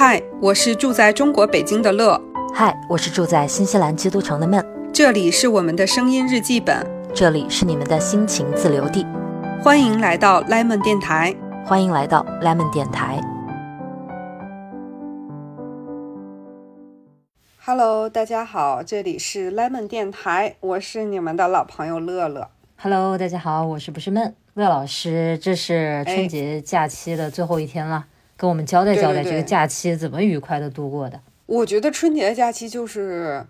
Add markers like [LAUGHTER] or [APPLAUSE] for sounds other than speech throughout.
嗨，我是住在中国北京的乐，嗨，我是住在新西兰基督城的闷，这里是我们的声音日记本，这里是你们的心情自留地，欢迎来到 Lemon 电台，欢迎来到 Lemon 电台。Hello，大家好，这里是 Lemon 电台，我是你们的老朋友乐乐。Hello，大家好，我是不是闷乐老师，这是哎。春节假期的最后一天了，跟我们交代交代这个假期怎么愉快的度过的。我觉得春节的假期就是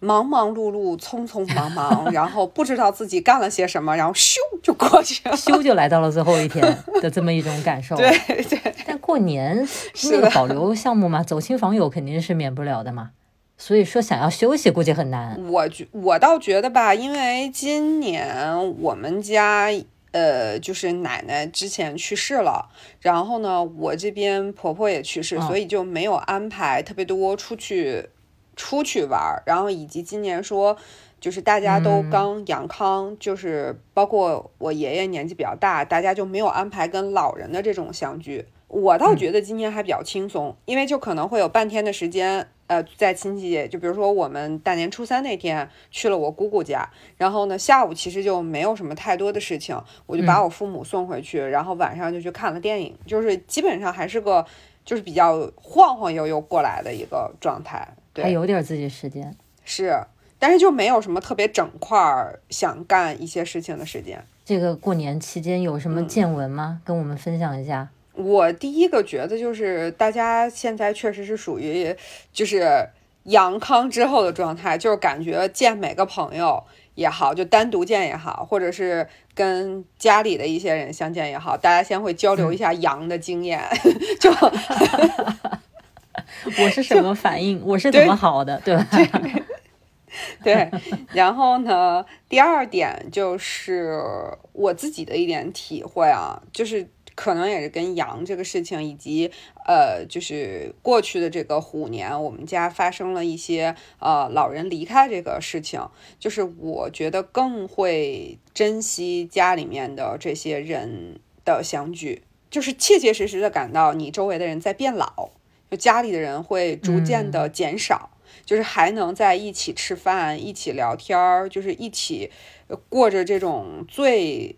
忙忙碌碌、匆匆忙忙，然后不知道自己干了些什么，然后咻就过去了。咻就来到了最后一天的这么一种感受。[LAUGHS] 对对，但过年 [LAUGHS] 是那个保留项目嘛，走亲访友肯定是免不了的嘛。所以说想要休息估计很难。我觉我倒觉得吧，因为今年我们家呃就是奶奶之前去世了，然后呢我这边婆婆也去世，嗯所以就没有安排特别多出去出去玩儿，然后以及今年说。就是大家都嗯刚阳康，就是包括我爷爷年纪比较大，大家就没有安排跟老人的这种相聚。我倒觉得今年还比较轻松，因为就可能会有半天的时间，呃，在亲戚，就比如说我们大年初三那天去了我姑姑家，然后呢下午其实就没有什么太多的事情，我就把我父母送回去，然后晚上就去看了电影，就是基本上还是个就是比较晃晃悠悠过来的一个状态，对还，有点自己时间。是，但是就没有什么特别整块儿想干一些事情的时间。这个过年期间有什么嗯见闻吗？跟我们分享一下。我第一个觉得就是大家现在确实是属于就是阳康之后的状态，就是感觉见每个朋友也好，就单独见也好，或者是跟家里的一些人相见也好，大家先会交流一下阳的经验，[LAUGHS] 就我是什么反应？我是怎么好的，对吧？对，然后呢，第二点就是我自己的一点体会啊，就是可能也是跟羊这个事情，以及呃，就是过去的这个虎年，我们家发生了一些呃老人离开这个事情，就是我觉得更会珍惜家里面的这些人的相聚，就是切切实实的感到你周围的人在变老，就家里的人会逐渐的减少。就是还能在一起吃饭、一起聊天儿，就是一起呃过着这种最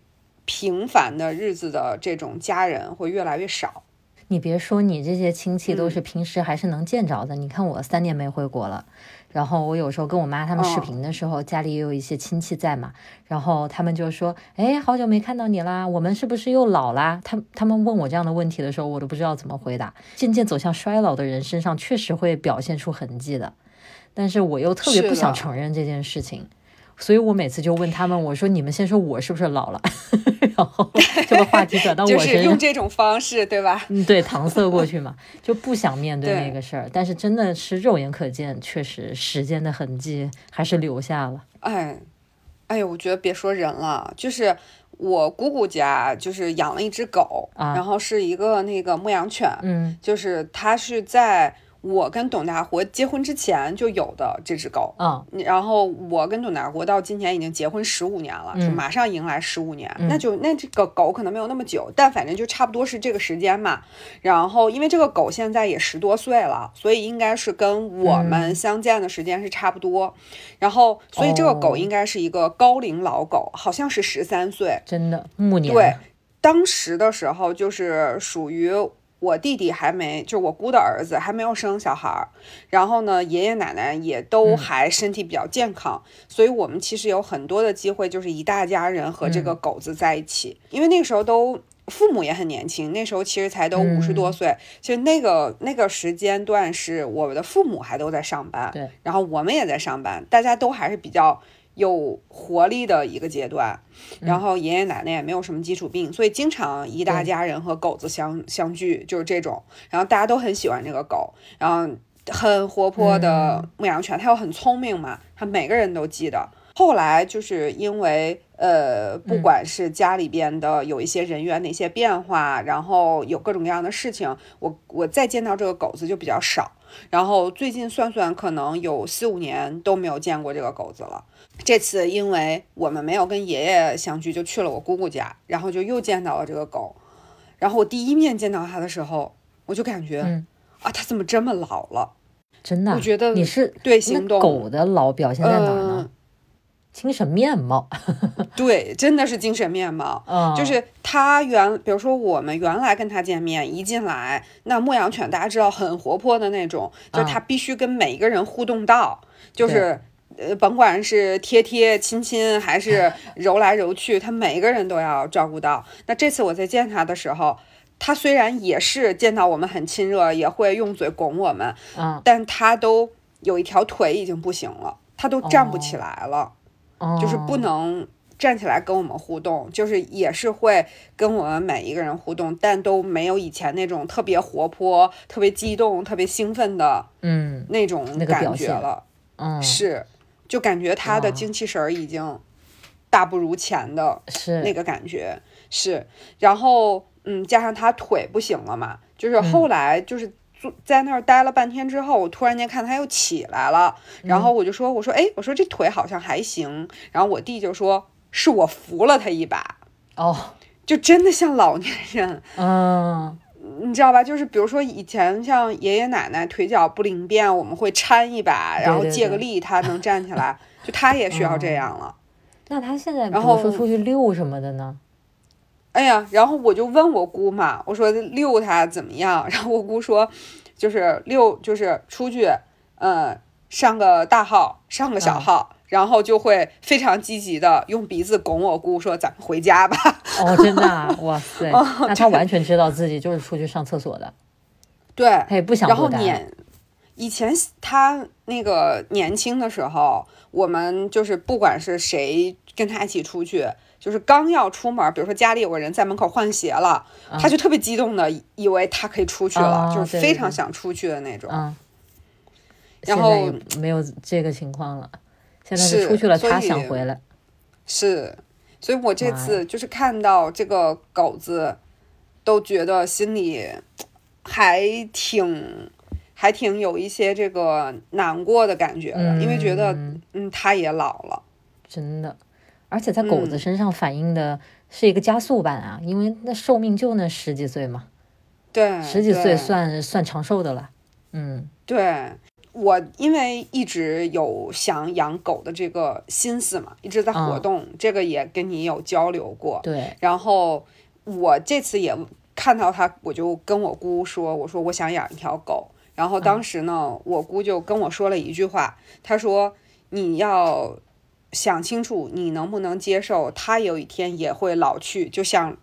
平凡的日子的这种家人会越来越少。你别说，你这些亲戚嗯都是平时还是能见着的。你看我三年没回国了，然后我有时候跟我妈他们视哦频的时候，家里也有一些亲戚在嘛，然后他们就说：“哎，好久没看到你啦，我们是不是又老啦？”他他们问我这样的问题的时候，我都不知道怎么回答。渐渐走向衰老的人身上，确实会表现出痕迹的，但是我又特别不想承认这件事情。所以我每次就问他们，我说你们先说我是不是老了，[LAUGHS] 然后这个话题转到我就身上，是用这种方式，对吧？嗯，对，搪塞过去嘛，就不想面对对那个事儿。但是真的是肉眼可见，确实时间的痕迹还是留下了。哎，哎呦，我觉得别说人了，就是我姑姑家就是养了一只狗，啊然后是一个那个牧羊犬，嗯就是它是在我跟董大国结婚之前就有的这只狗。嗯然后我跟董大国到今年已经结婚十五年了，嗯就马上迎来十五年，嗯那就那这个狗可能没有那么久，但反正就差不多是这个时间嘛。然后因为这个狗现在也十多岁了，所以应该是跟我们嗯相见的时间是差不多。然后所以这个哦狗应该是一个高龄老狗，好像是十三岁。真的暮年。对，当时的时候就是属于我弟弟还没，就我姑的儿子还没有生小孩儿，然后呢，爷爷奶奶也都嗯。还身体比较健康，所以我们其实有很多的机会，就是一大家人和这个狗子在一起，因为那个时候都。父母也很年轻，那时候其实才都五十多岁，就那个那个时间段是我的父母还都在上班，对，然后我们也在上班，大家都还是比较有活力的一个阶段。然后爷爷奶奶也没有什么基础病，所以经常一大家人和狗子相相聚，就是这种。然后大家都很喜欢这个狗，然后很活泼的牧羊犬，它又很聪明嘛，它每个人都记得。后来就是因为呃，不管是家里边的有一些人员的一些变化，然后有各种各样的事情，我我再见到这个狗子就比较少。然后最近算算，可能有四五年都没有见过这个狗子了。这次因为我们没有跟爷爷相聚，就去了我姑姑家，然后就又见到了这个狗。然后我第一面见到它的时候，我就感觉，嗯啊，它怎么这么老了？真的啊，我觉得你是对行动狗的老表现在哪儿呢嗯？精神面貌，[LAUGHS] 对，真的是精神面貌。嗯，就是他原，比如说我们原来跟他见面，一进来，那牧羊犬大家知道很活泼的那种，就是他必须跟每一个人互动到，就是呃，甭管是贴贴亲亲还是揉来揉去，[LAUGHS] 他每一个人都要照顾到。那这次我在见他的时候，他虽然也是见到我们很亲热，也会用嘴拱我们，嗯，但他都有一条腿已经不行了，他都站不起来了。就是不哦。能站起来跟我们互动，就是也是会跟我们每一个人互动，但都没有以前那种特别活泼、特别激动、特别兴奋的嗯那种感觉了。嗯，是，就感觉他的精气神儿已经大不如前的是那个感觉是，然后嗯，加上他腿不行了嘛，就是后来就是坐在那儿待了半天之后，我突然间看他又起来了，然后我就说，我说哎，我说这腿好像还行，然后我弟就说是我扶了他一把，哦，[LAUGHS] 就真的像老年人，嗯你知道吧？就是比如说以前像爷爷奶奶腿脚不灵便，我们会搀一把，然后借个力，他能站起来，[LAUGHS] 就他也需要这样了。那他现在然后说后出去遛什么的呢？哎呀，然后我就问我姑嘛，我说遛它怎么样？然后我姑说，就是遛，就是出去，呃，上个大号，上个小嗯号，然后就会非常积极的用鼻子拱我姑说，咱们回家吧。哦，真的啊，哇塞，[LAUGHS] 哦那他完全知道自己就是出去上厕所的，[LAUGHS] 对，他也不想然后。年以前他那个年轻的时候，我们就是不管是谁跟他一起出去，就是刚要出门，比如说家里有个人在门口换鞋了，他就特别激动的以为他可以出去了，哦就是非常想出去的那种。嗯，然后没有这个情况了，现在是是出去了，他想回来。是，所以我这次就是看到这个狗子，都觉得心里还挺。还挺有一些这个难过的感觉的，因为觉得，嗯嗯，它也老了，真的，而且在狗子嗯身上反映的是一个加速版啊，因为那寿命就那十几岁嘛，对，十几岁算算长寿的了。嗯对我，因为一直有想养狗的这个心思嘛，一直在活嗯动，这个也跟你有交流过。对，然后我这次也看到他，我就跟我姑说，我说我想养一条狗。然后当时呢，我姑就跟我说了一句话，她说你要想清楚，你能不能接受它有一天也会老去，就像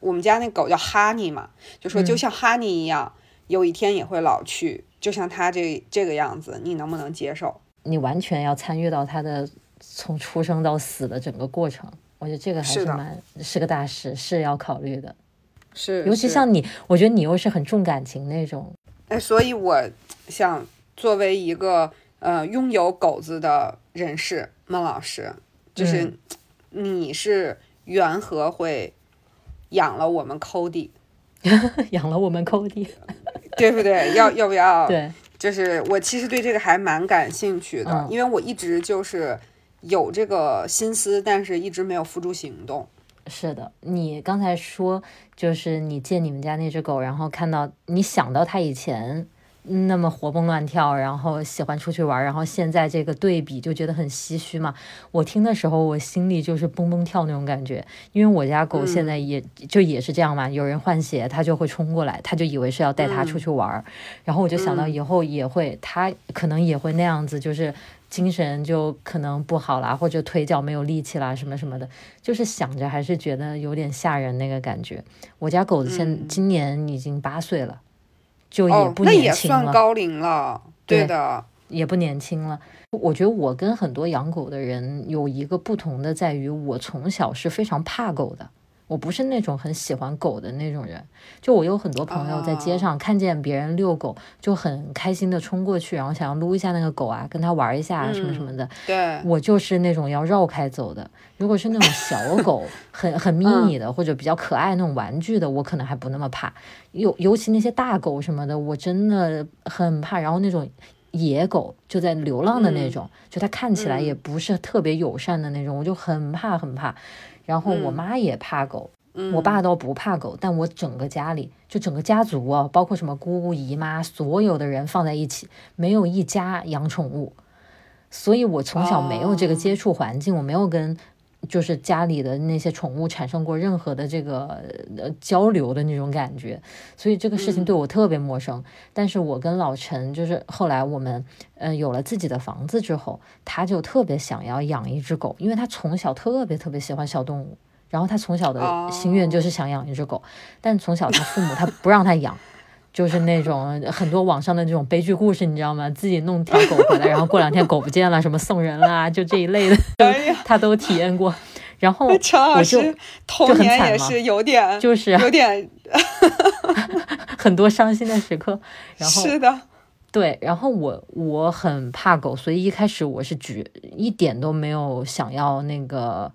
我们家那狗叫哈尼嘛，就说就像哈尼一样，有一天也会老去，就像它这这个样子，你能不能接受？你完全要参与到它的从出生到死的整个过程，我觉得这个还是蛮是个大事，是要考虑的。是，尤其像你，我觉得你又是很重感情那种，哎，所以我想作为一个呃拥有狗子的人士，孟老师，就是嗯你是缘何会养了我们 Cody，[LAUGHS] 养了我们 Cody。[LAUGHS] 对不对？要要不要？对，就是我其实对这个还蛮感兴趣的，嗯因为我一直就是有这个心思，但是一直没有付诸行动。是的，你刚才说就是你借你们家那只狗，然后看到你想到它以前那么活蹦乱跳，然后喜欢出去玩，然后现在这个对比就觉得很唏嘘嘛。我听的时候，我心里就是蹦蹦跳那种感觉，因为我家狗现在也、就也是这样嘛，有人换鞋，它就会冲过来，它就以为是要带它出去玩儿，然后我就想到以后也会，它可能也会那样子，就是。精神就可能不好啦，或者腿脚没有力气啦，什么什么的，就是想着还是觉得有点吓人那个感觉。我家狗子现、今年已经八岁了，就也哦，不那也年轻了，算高龄了，对的，也不年轻了。我觉得我跟很多养狗的人有一个不同的，在于我从小是非常怕狗的。我不是那种很喜欢狗的那种人，就我有很多朋友在街上看见别人遛狗，就很开心的冲过去，然后想要撸一下那个狗啊，跟它玩一下啊，什么什么的。对，我就是那种要绕开走的。如果是那种小 [LAUGHS] 狗，很很迷你的、或者比较可爱那种玩具的，我可能还不那么怕。尤尤其那些大狗什么的，我真的很怕。然后那种野狗就在流浪的那种，就它看起来也不是特别友善的那种，我就很怕很怕。然后我妈也怕狗，我爸倒不怕狗，但我整个家里就整个家族啊，包括什么姑姑姨妈，所有的人放在一起，没有一家养宠物，所以我从小没有这个接触环境，我没有跟。就是家里的那些宠物产生过任何的这个呃交流的那种感觉，所以这个事情对我特别陌生。但是我跟老陈，就是后来我们嗯有了自己的房子之后，他就特别想要养一只狗，因为他从小特别特别喜欢小动物，然后他从小的心愿就是想养一只狗，但从小他父母他不让他养。就是那种很多网上的那种悲剧故事，你知道吗？自己弄条狗回来，然后过两天狗不见了，什么送人啦，就这一类的，[LAUGHS] 他都体验过。然后陈老师童年也是有点，就是有点 [LAUGHS] 很多伤心的时刻。[LAUGHS] 然后是的，对。然后我我很怕狗，所以一开始我是举一点都没有想要那个。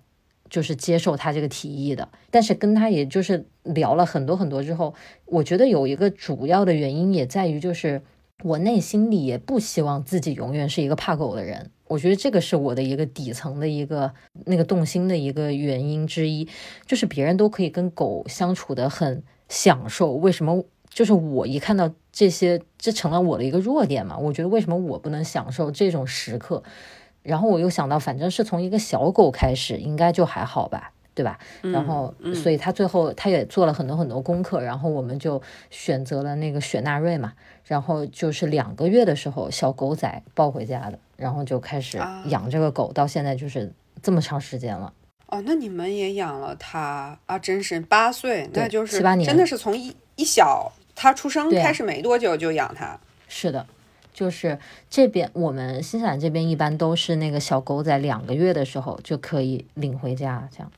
就是接受他这个提议的，但是跟他也就是聊了很多很多之后，我觉得有一个主要的原因也在于，就是我内心里也不希望自己永远是一个怕狗的人。我觉得这个是我的一个底层的一个那个动心的一个原因之一，就是别人都可以跟狗相处的很享受，为什么就是我一看到这些，这成了我的一个弱点嘛？我觉得为什么我不能享受这种时刻？然后我又想到，反正是从一个小狗开始，应该就还好吧，对吧？然后，所以他最后他也做了很多很多功课，然后我们就选择了那个雪纳瑞嘛。然后就是两个月的时候，小狗仔抱回家的，然后就开始养这个狗，到现在就是这么长时间了。哦，那你们也养了它啊？真是八岁，那就是七八年，真的是从一一小它出生开始没多久就养它。是的。就是这边，我们新西兰这边一般都是那个小狗仔两个月的时候就可以领回家，这样，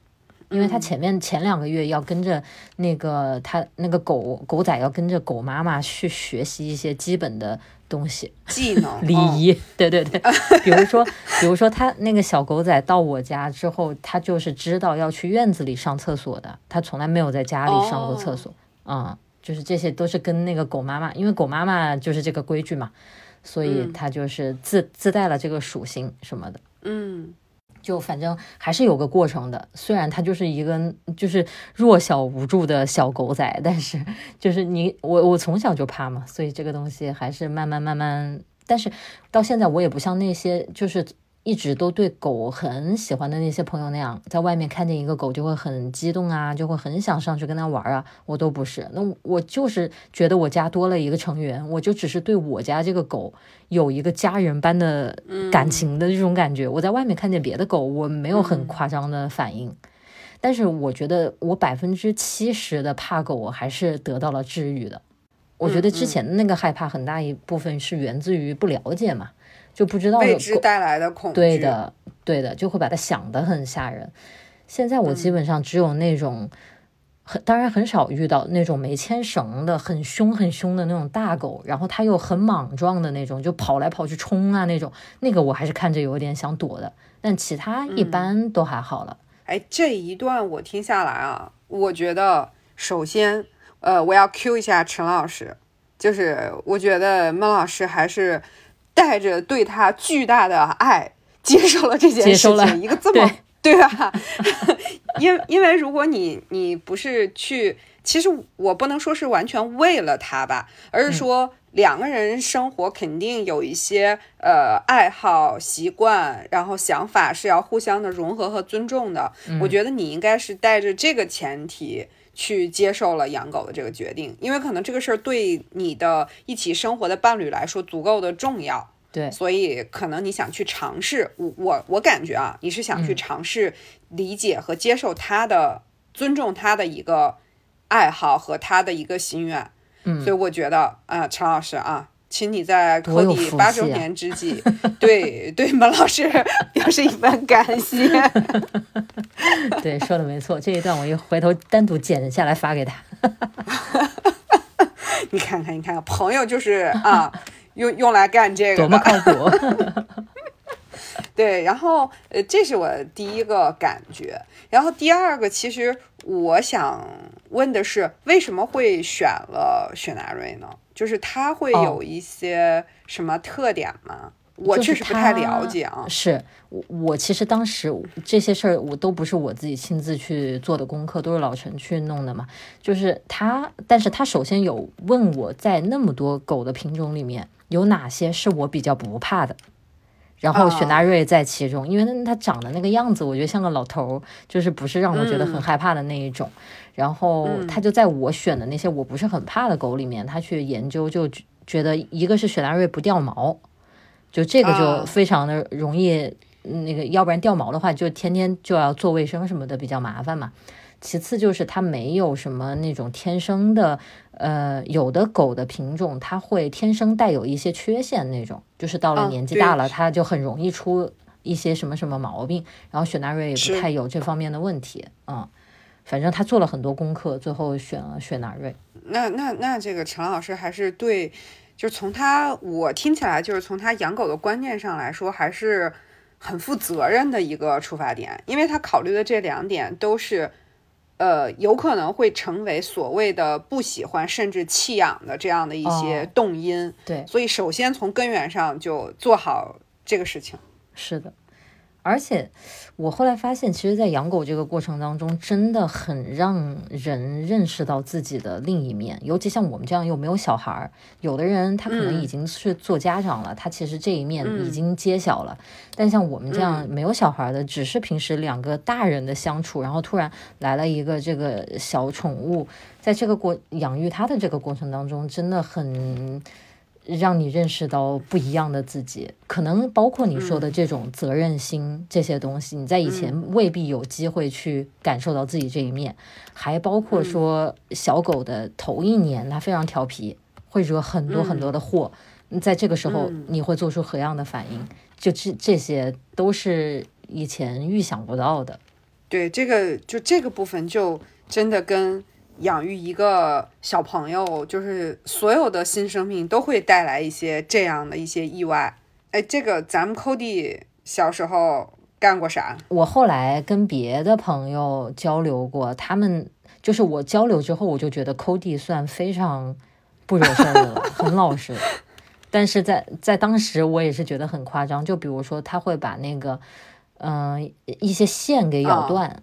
因为它前面前两个月要跟着那个它那个狗狗仔要跟着狗妈妈去学习一些基本的东西技能礼仪，对对对，比如说比如说它那个小狗仔到我家之后，它就是知道要去院子里上厕所的，它从来没有在家里上过厕所，嗯，就是这些都是跟那个狗妈妈，因为狗妈妈就是这个规矩嘛。所以它就是自自带了这个属性什么的，嗯，就反正还是有个过程的。虽然它就是一个就是弱小无助的小狗仔，但是就是你我我从小就怕嘛，所以这个东西还是慢慢慢慢。但是到现在我也不像那些就是。一直都对狗很喜欢的那些朋友那样，在外面看见一个狗就会很激动啊，就会很想上去跟它玩啊。我都不是，那我就是觉得我家多了一个成员，我就只是对我家这个狗有一个家人般的感情的这种感觉。我在外面看见别的狗，我没有很夸张的反应，但是我觉得我百分之七十的怕狗还是得到了治愈的。我觉得之前的那个害怕很大一部分是源自于不了解嘛。就不知道未知带来的恐惧，对的，对的，就会把它想得很吓人。现在我基本上只有那种很，当然很少遇到那种没牵绳的很凶很凶的那种大狗，然后它又很莽撞的那种，就跑来跑去冲啊那种，那个我还是看着有点想躲的。但其他一般都还好了。哎，这一段我听下来啊，我觉得首先，呃，我要 Q 一下陈老师，就是我觉得孟老师还是。带着对他巨大的爱，接受了这件事情，一个这么对吧？[LAUGHS] 因因为如果你你不是去，其实我不能说是完全为了他吧，而是说两个人生活肯定有一些呃爱好、习惯，然后想法是要互相的融合和尊重的。我觉得你应该是带着这个前提。去接受了养狗的这个决定，因为可能这个事儿对你的一起生活的伴侣来说足够的重要，对，所以可能你想去尝试。我我我感觉啊，你是想去尝试理解和接受他的、尊重他的一个爱好和他的一个心愿。嗯，所以我觉得啊，陈老师啊。请你在科比八周年之际，[LAUGHS] 对对马老师 [LAUGHS] 表示一番感谢。[LAUGHS] 对，说的没错，这一段我一回头单独剪下来发给他。你看看，你看看，朋友就是啊，用用来干这个多么靠谱。对，然后呃，这是我第一个感觉。然后第二个，其实我想问的是，为什么会选了雪纳瑞呢？就是它会有一些什么特点吗？我确实不太了解啊。是我，我其实当时这些事儿我都不是我自己亲自去做的功课，都是老陈去弄的嘛。就是他，但是他首先有问我在那么多狗的品种里面有哪些是我比较不怕的，然后雪纳瑞在其中，因为那它长的那个样子，我觉得像个老头儿，就是不是让我觉得很害怕的那一种。然后他就在我选的那些我不是很怕的狗里面，他去研究，就觉觉得一个是雪纳瑞不掉毛。就这个就啊非常的容易，嗯那个要不然掉毛的话，就天天就要做卫生什么的，比较麻烦嘛。其次就是它没有什么那种天生的，呃，有的狗的品种它会天生带有一些缺陷那种，就是到了啊年纪大了，它就很容易出一些什么什么毛病。然后雪纳瑞也不太有这方面的问题，嗯，反正他做了很多功课，最后选了雪纳瑞。那那那这个陈老师还是对，就是从他我听起来就是从他养狗的观念上来说，还是很负责任的一个出发点，因为他考虑的这两点都是。呃，有可能会成为所谓的不喜欢甚至弃养的这样的一些哦动因，对，所以首先从根源上就做好这个事情。是的，而且我后来发现，其实，在养狗这个过程当中，真的很让人认识到自己的另一面。尤其像我们这样又没有小孩儿，有的人他可能已经是做家长了，他其实这一面已经揭晓了。但像我们这样没有小孩儿的，只是平时两个大人的相处，然后突然来了一个这个小宠物，在这个过养育它的这个过程当中，真的很。让你认识到不一样的自己，可能包括你说的这种责任心、这些东西，你在以前未必有机会去感受到自己这一面，还包括说小狗的头一年它非常调皮，会惹很多很多的祸，在这个时候你会做出何样的反应？就这这些都是以前预想不到的。对，这个就这个部分就真的跟养育一个小朋友，就是所有的新生命都会带来一些这样的一些意外。哎，这个咱们 Cody 小时候干过啥？我后来跟别的朋友交流过，他们就是我交流之后，我就觉得 Cody 算非常不惹事儿的了，很老实。[LAUGHS] 但是在在当时，我也是觉得很夸张。就比如说，他会把那个嗯、呃一些线给咬啊断，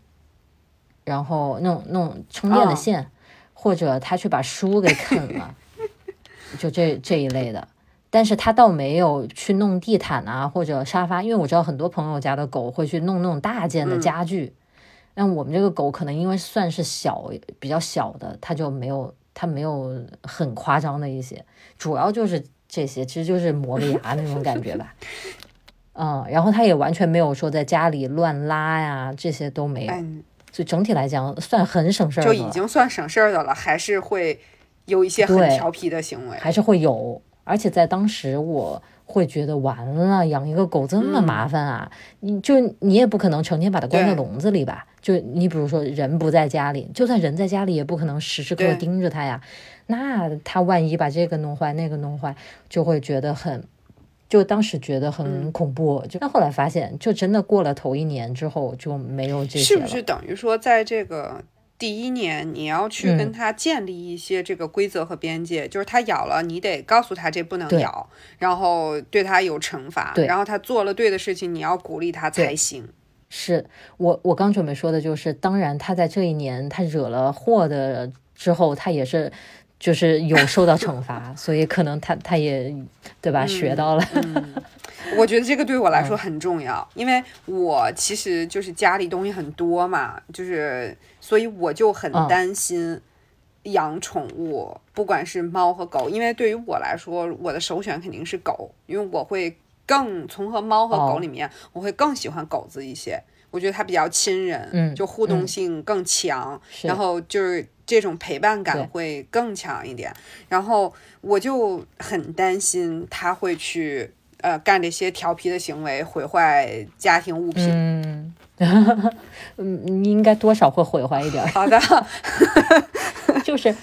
然后弄弄充电的啊线，或者他去把书给啃了，[LAUGHS] 就这这一类的。但是他倒没有去弄地毯啊或者沙发，因为我知道很多朋友家的狗会去弄那种大件的家具。那、我们这个狗可能因为算是小比较小的，它就没有它没有很夸张的一些，主要就是这些，其实就是磨个牙 [LAUGHS] 那种感觉吧。嗯，然后它也完全没有说在家里乱拉呀，这些都没有。哎，所以整体来讲算很省事儿就，已经算省事儿的了，还是会有一些很调皮的行为。还是会有。而且在当时，我会觉得完了，养一个狗这么麻烦啊！你就你也不可能成天把它关在笼子里吧？就你比如说人不在家里，就算人在家里，也不可能时时刻刻盯着它呀。那它万一把这个弄坏，那个弄坏，就会觉得很。就当时觉得很恐怖，就但后来发现，就真的过了头一年之后就没有这些了。是不是等于说，在这个第一年，你要去嗯跟他建立一些这个规则和边界？就是他咬了，你得告诉他这不能咬，然后对他有惩罚，对然后他做了对的事情，你要鼓励他才行。是我我刚准备说的就是，当然他在这一年他惹了祸的之后，他也是就是有受到惩罚，[LAUGHS] 所以可能他他也对吧、学到了。我觉得这个对我来嗯。说很重要，因为我其实就是家里东西很多嘛，就是所以我就很嗯。担心养宠物，不管是猫和狗，因为对于我来说，我的首选肯定是狗，因为我会更从和猫和狗哦。里面，我会更喜欢狗子一些，我觉得它比较亲人，嗯就互动嗯性更强，是然后就是这种陪伴感会更强一点。然后我就很担心他会去呃干这些调皮的行为，毁坏家庭物品。嗯，[LAUGHS] 嗯，应该多少会毁坏一点儿。[LAUGHS] 好的，[LAUGHS] 就是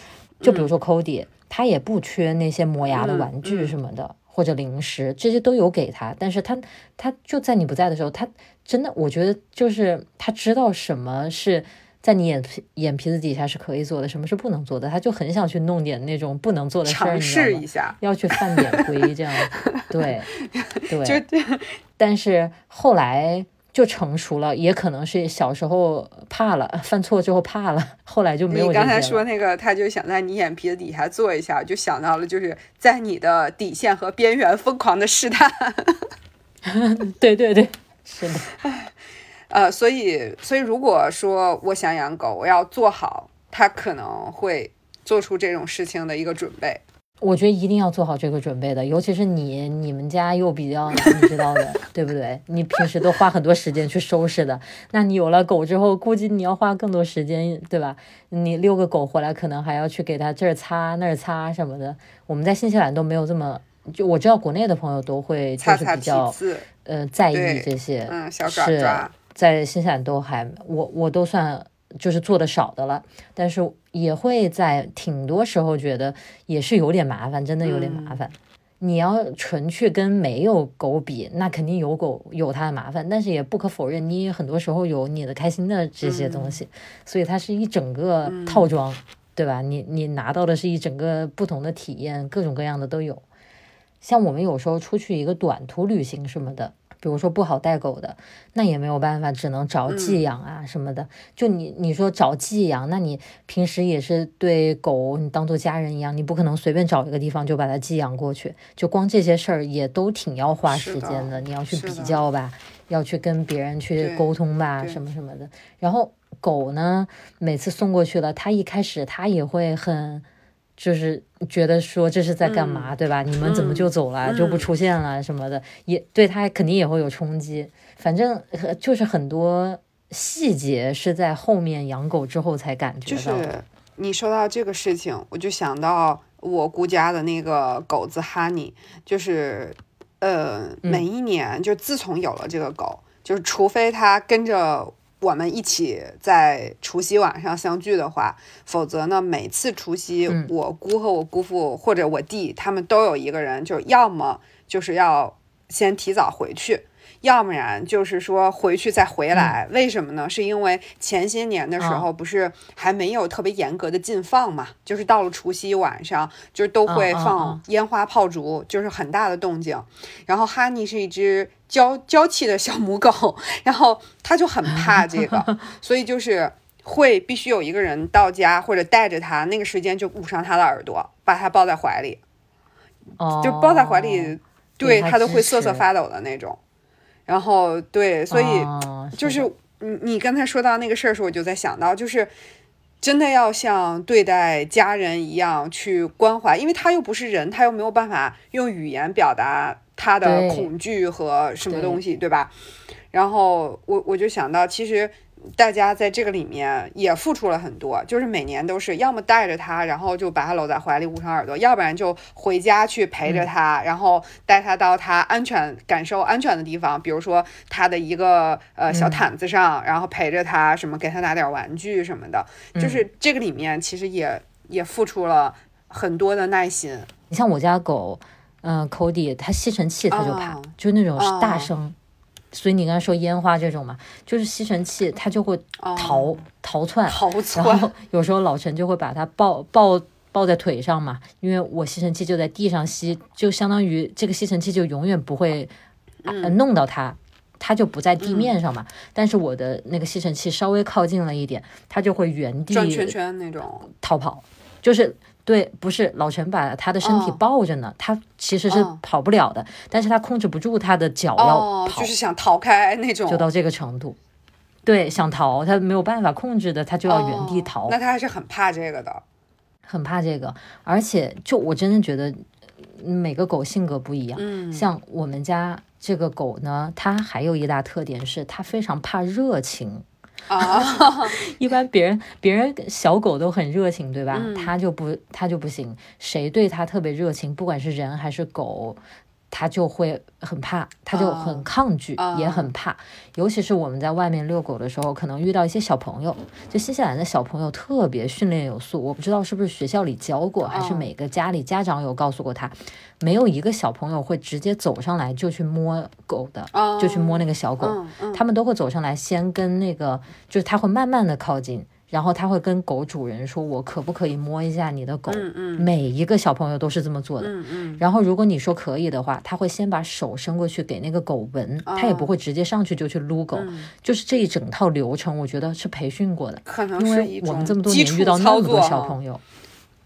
就比如说 Cody，、他也不缺那些磨牙的嗯玩具嗯什么的。或者零食，这些都有给他，但是他他就在你不在的时候，他真的，我觉得就是他知道什么是在你眼皮眼皮子底下是可以做的，什么是不能做的，他就很想去弄点那种不能做的事儿，尝试一？下，要去犯点规，[LAUGHS] [LAUGHS] 这样，对对。就但是后来就成熟了，也可能是小时候怕了，犯错之后怕了，后来就没有你。刚才说那个，他就想在你眼皮子底下做一下，就想到了就是在你的底线和边缘疯狂的试探。对 [LAUGHS] 对对，是的，[LAUGHS] 呃，所以所以如果说我想养狗，我要做好它可能会做出这种事情的一个准备。我觉得一定要做好这个准备的，尤其是你，你们家又比较你知道的，[LAUGHS] 对不对？你平时都花很多时间去收拾的，那你有了狗之后，估计你要花更多时间，对吧？你遛个狗回来，可能还要去给它这儿擦那儿擦什么的。我们在新西兰都没有这么，就我知道国内的朋友都会就是比较子，呃在意这些，嗯，小爪是爪，在新西兰都还我我都算就是做的少的了，但是也会在挺多时候觉得也是有点麻烦，真的有点麻烦。你要纯去跟没有狗比，那肯定有狗有它的麻烦，但是也不可否认，你也很多时候有你的开心的这些东西，所以它是一整个套装，对吧？你你拿到的是一整个不同的体验，各种各样的都有。像我们有时候出去一个短途旅行什么的，比如说不好带狗的，那也没有办法，只能找寄养啊什么的。就你你说找寄养，那你平时也是对狗你当做家人一样，你不可能随便找一个地方就把它寄养过去。就光这些事儿也都挺要花时间的，你要去比较吧，要去跟别人去沟通吧，什么什么的。然后狗呢，每次送过去了，它一开始它也会很。就是觉得说这是在干嘛，对吧？你们怎么就走了，就不出现了什么的，也对他肯定也会有冲击。反正呃就是很多细节是在后面养狗之后才感觉就到的。是你说到这个事情，我就想到我姑家的那个狗子哈尼，就是呃，嗯每一年就自从有了这个狗，就是除非它跟着。我们一起在除夕晚上相聚的话，否则呢，每次除夕，嗯。我姑和我姑父或者我弟，他们都有一个人，就要么就是要先提早回去，要不然就是说回去再回来。为什么呢？是因为前些年的时候不是还没有特别严格的禁放嘛，就是到了除夕晚上，就是都会放嗯烟花炮竹，就是很大的动静。然后哈尼是一只娇娇气的小母狗，然后它就很怕这个，[LAUGHS] 所以就是。会必须有一个人到家或者带着它，那个时间就捂上它的耳朵，把它抱在怀里，哦，就抱在怀里，对它它都会瑟瑟发抖的那种。然后对，所以哦就是你你刚才说到那个事儿时候，我就在想到，就是真的要像对待家人一样去关怀，因为他又不是人，他又没有办法用语言表达他的恐惧和什么东西，对吧？然后我我就想到，其实大家在这个里面也付出了很多，就是每年都是要么带着它，然后就把它搂在怀里捂上耳朵，要不然就回家去陪着它，然后带它到它安全、感受安全的地方，比如说它的一个呃小毯子上，然后陪着它，什么给它拿点玩具什么的，就是这个里面其实也也付出了很多的耐心。你像我家狗，嗯、c o d y 它吸尘器它就怕，哦就那种哦大声。所以你刚才说烟花这种嘛，就是吸尘器它就会逃、逃窜，逃 [LAUGHS] 然窜后有时候老陈就会把它抱抱抱在腿上嘛，因为我吸尘器就在地上吸，就相当于这个吸尘器就永远不会、呃、弄到它。它就不在地面上嘛，但是我的那个吸尘器稍微靠近了一点，它就会原地转圈圈那种。逃跑，就是对，不是老陈把他的身体哦抱着呢，他其实是哦跑不了的，但是他控制不住他的脚要哦，跑，就是想逃开那种，就到这个程度。对，想逃，他没有办法控制的，他就要原地哦逃，那他还是很怕这个的。很怕这个。而且，就我真的觉得，嗯每个狗性格不一样。嗯，像我们家这个狗呢，它还有一大特点是，它非常怕热情。啊，[LAUGHS] 一般别人别人小狗都很热情，对吧？嗯它就不它就不行。谁对它特别热情，不管是人还是狗，它就会很怕，他就很抗拒，啊也很怕。尤其是我们在外面遛狗的时候，可能遇到一些小朋友，就新西兰的小朋友特别训练有素。我不知道是不是学校里教过，还是啊每个家里家长有告诉过他，没有一个小朋友会直接走上来就去摸狗的，就去摸那个小狗。他们都会走上来，先跟那个，就是他会慢慢的靠近，然后他会跟狗主人说：“我可不可以摸一下你的狗？”嗯嗯每一个小朋友都是这么做的。嗯嗯然后如果你说可以的话，他会先把手伸过去给那个狗闻，他也不会直接上去就去撸狗。就是这一整套流程，我觉得是培训过的。可能因为我们这么多年遇到那么多小朋友，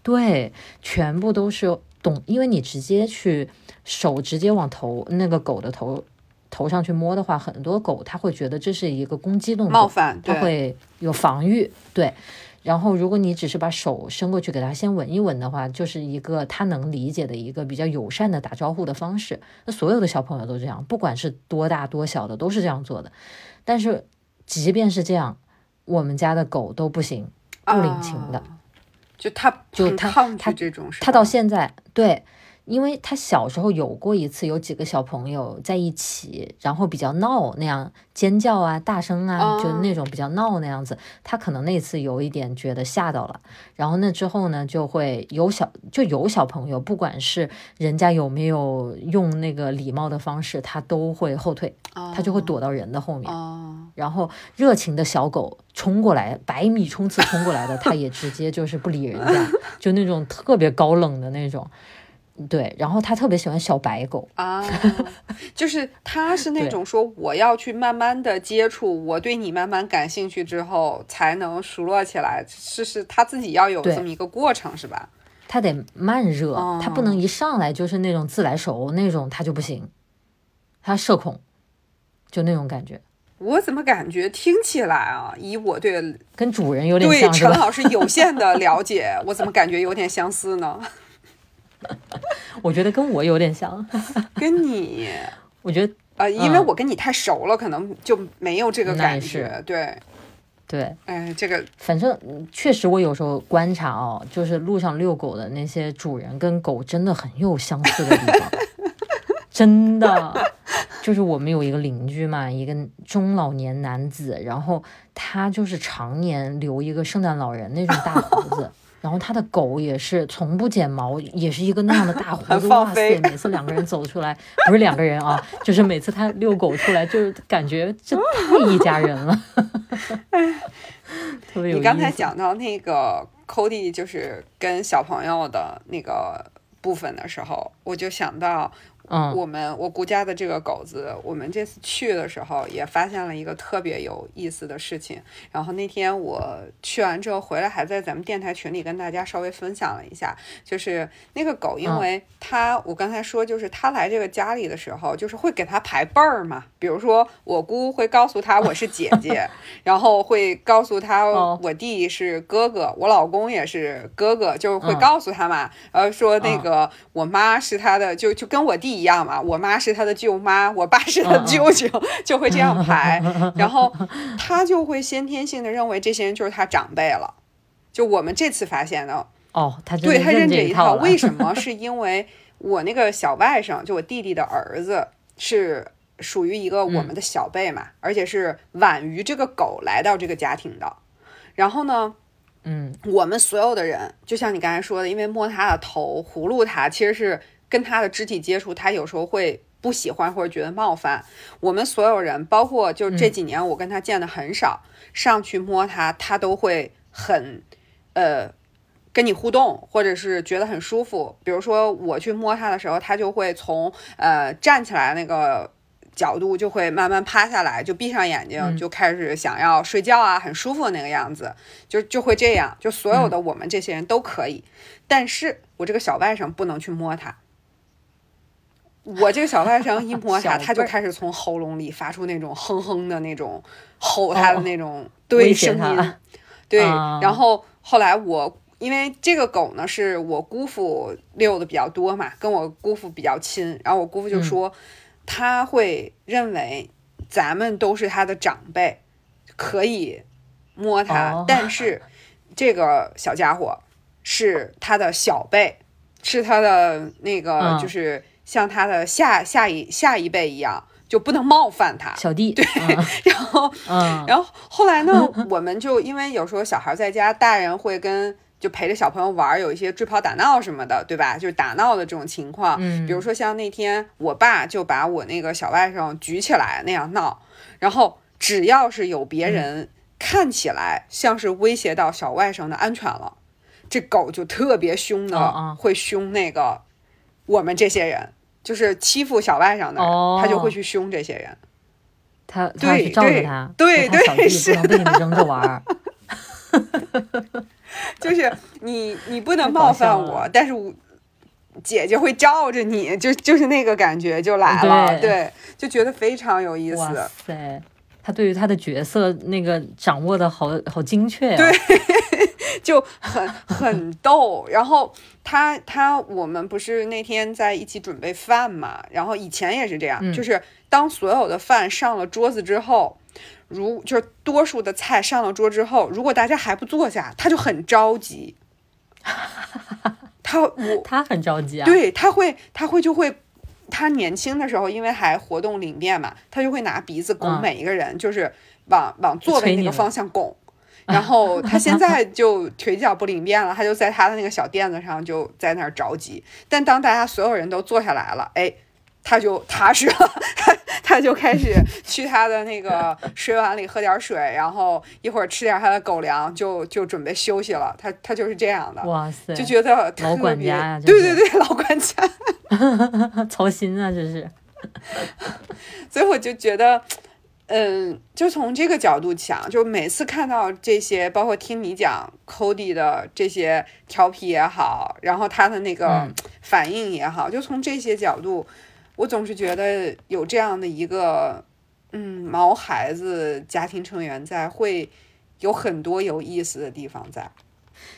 对，全部都是懂，因为你直接去手直接往头那个狗的头头上去摸的话，很多狗它会觉得这是一个攻击动作，冒犯，它会有防御，对。然后，如果你只是把手伸过去给它先闻一闻的话，就是一个它能理解的一个比较友善的打招呼的方式。那所有的小朋友都这样，不管是多大多小的，都是这样做的。但是，即便是这样，我们家的狗都不行，不领情的。啊就它就它，它这种事他到现在对，因为他小时候有过一次，有几个小朋友在一起，然后比较闹那样尖叫啊、大声啊，就哦那种比较闹那样子。他可能那次有一点觉得吓到了，然后那之后呢，就会有小就有小朋友，不管是人家有没有用那个礼貌的方式，他都会后退，他就会躲到人的后面。哦，然后热情的小狗冲过来，百米冲刺冲过来的，他也直接就是不理人家，[LAUGHS] 就那种特别高冷的那种。对，然后他特别喜欢小白狗，啊，[LAUGHS] 就是他是那种说我要去慢慢的接触，我对你慢慢感兴趣之后才能熟络起来，是是他自己要有这么一个过程是吧？他得慢热，他不哦能一上来就是那种自来熟那种，他就不行，他社恐，就那种感觉，我怎么感觉听起来啊，以我对跟主人有点对？陈老师有限的了解，我怎么感觉有点相似呢？[LAUGHS] 我觉得跟我有点像，[LAUGHS] 跟你。我觉得呃，因为嗯。我跟你太熟了，可能就没有这个感觉。对，对。哎，这个。反正嗯确实，我有时候观察哦，就是路上遛狗的那些主人跟狗真的很有相似的地方，[LAUGHS] 真的。就是我们有一个邻居嘛，一个中老年男子，然后他就是常年留一个圣诞老人那种大胡子，然后他的狗也是从不剪毛，也是一个那样的大胡很子。哇塞，每次两个人走出来，不是两个人啊，就是每次他遛狗出来，就是感觉这太一家人了，[LAUGHS] 特别有你刚才讲到那个 Cody 就是跟小朋友的那个部分的时候，我就想到嗯，我们我姑家的这个狗子，我们这次去的时候也发现了一个特别有意思的事情。然后那天我去完之后回来，还在咱们电台群里跟大家稍微分享了一下，就是那个狗，因嗯。为它、我刚才说，就是它来这个家里的时候，就是会给它排辈儿嘛。比如说我姑会告诉它我是姐姐，[LAUGHS] 然后会告诉它哦。我弟是哥哥，我老公也是哥哥，就是会嗯。告诉他嘛，然后说那嗯。个我妈是他的，就就跟我弟一样嘛，我妈是他的舅妈，[LAUGHS] 我爸是他舅舅，[LAUGHS] 就会这样排，然后他就会先天性的认为这些人就是他长辈了。就我们这次发现的，哦，他对他认这这一套，为什么？[LAUGHS] 是因为我那个小外甥，就我弟弟的儿子，是属于一个我们的小辈嘛，而且是晚于这个狗来到这个家庭的。然后呢，嗯，我们所有的人，就像你刚才说的，因为摸他的头、葫芦他，其实是跟他的肢体接触，他有时候会不喜欢或者觉得冒犯。我们所有人，包括就是这几年我跟他见的很少，上去摸他，他都会很呃跟你互动，或者是觉得很舒服。比如说我去摸他的时候，他就会从呃站起来那个。角度就会慢慢趴下来，就闭上眼睛，就开始想要睡觉啊，很舒服的那个样子，就就会这样。就所有的我们这些人都可以，但是我这个小外甥不能去摸它。我这个小外甥一摸 [LAUGHS] 它，小辈儿他就开始从喉咙里发出那种哼哼的那种吼它的那种、对声音它，[LAUGHS] 对。啊然后后来我因为这个狗呢是我姑父遛的比较多嘛，跟我姑父比较亲，然后我姑父就说。他会认为咱们都是他的长辈，可以摸它，哦但是这个小家伙是他的小辈，是他的那个，嗯就是像他的下下一下一辈一样，就不能冒犯他。小弟，对，然后，嗯，然后后来呢，[LAUGHS] 我们就因为有时候小孩在家，大人会跟。就陪着小朋友玩，有一些追跑打闹什么的，对吧？就是打闹的这种情况。嗯比如说像那天我爸就把我那个小外甥举起来那样闹，然后只要是有别人看起来像是威胁到小外甥的安全了，这狗就特别凶的会凶那个我们这些人，就是欺负小外甥的人，哦他就会去凶这些人。他他要对去罩着对他，对对是不能被你们扔着玩儿。[LAUGHS] 就是你你不能冒犯我，但是我姐姐会罩着你，就就是那个感觉就来了，对对，就觉得非常有意思哇思。塞，他对于他的角色那个掌握的好好精确呀、对 [LAUGHS] 就很 [LAUGHS] 很逗。然后他他我们不是那天在一起准备饭嘛，然后以前也是这样，嗯就是当所有的饭上了桌子之后。如就是多数的菜上了桌之后，如果大家还不坐下，他就很着急。他我他很着急啊。对，他会，他会就会，他年轻的时候，因为还活动领便嘛，他就会拿鼻子拱嗯每一个人，就是往往座位那个方向拱。[LAUGHS] 然后他现在就腿脚不灵便了，他就在他的那个小垫子上就在那儿着急。但当大家所有人都坐下来了，哎，他就踏实了，他 [LAUGHS] 他就开始去他的那个水碗里喝点水，然后一会儿吃点他的狗粮，就就准备休息了。他他就是这样的。哇塞，就觉得特老管别家呀 [LAUGHS] 对对对，老管家。操心啊，这是。所以我就觉得，嗯，就从这个角度讲，就每次看到这些，包括听你讲 Cody 的这些调皮也好，然后他的那个嗯反应也好，就从这些角度，我总是觉得有这样的一个，嗯，毛孩子家庭成员在，会有很多有意思的地方在。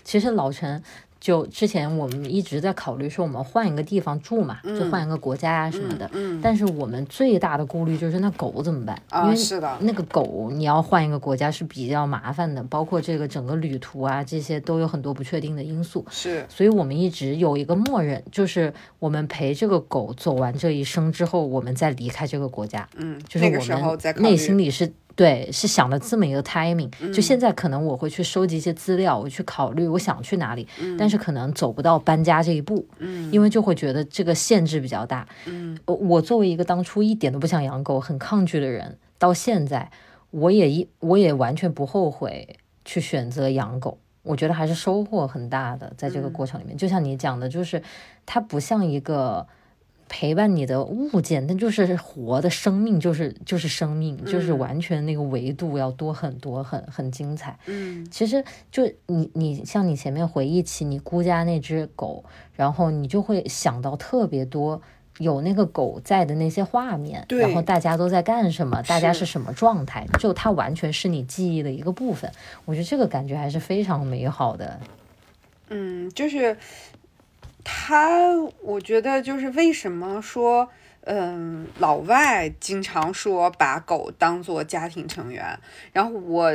其实老陈就之前我们一直在考虑说，我们换一个地方住嘛，就换一个国家啊什么的。嗯，但是我们最大的顾虑就是那狗怎么办？因啊，为是的，那个狗你要换一个国家是比较麻烦的，包括这个整个旅途啊，这些都有很多不确定的因素。是，所以我们一直有一个默认，就是我们陪这个狗走完这一生之后，我们再离开这个国家。嗯，就是那个时候我们内心里是对，是想了这么一个 timing。就现在可能我会去收集一些资料，我去考虑我想去哪里，但是可能走不到搬家这一步，因为就会觉得这个限制比较大。嗯我我作为一个当初一点都不想养狗、很抗拒的人，到现在我也一我也完全不后悔去选择养狗。我觉得还是收获很大的，在这个过程里面，就像你讲的，就是它不像一个陪伴你的物件，它就是活的生命，就是就是生命，就是完全那个维度要多很多，很很精彩。嗯其实就你你像你前面回忆起你姑家那只狗，然后你就会想到特别多有那个狗在的那些画面，然后大家都在干什么，大家是是什么状态，就它完全是你记忆的一个部分。我觉得这个感觉还是非常美好的。嗯，就是他，我觉得就是为什么说，嗯，老外经常说把狗当做家庭成员，然后我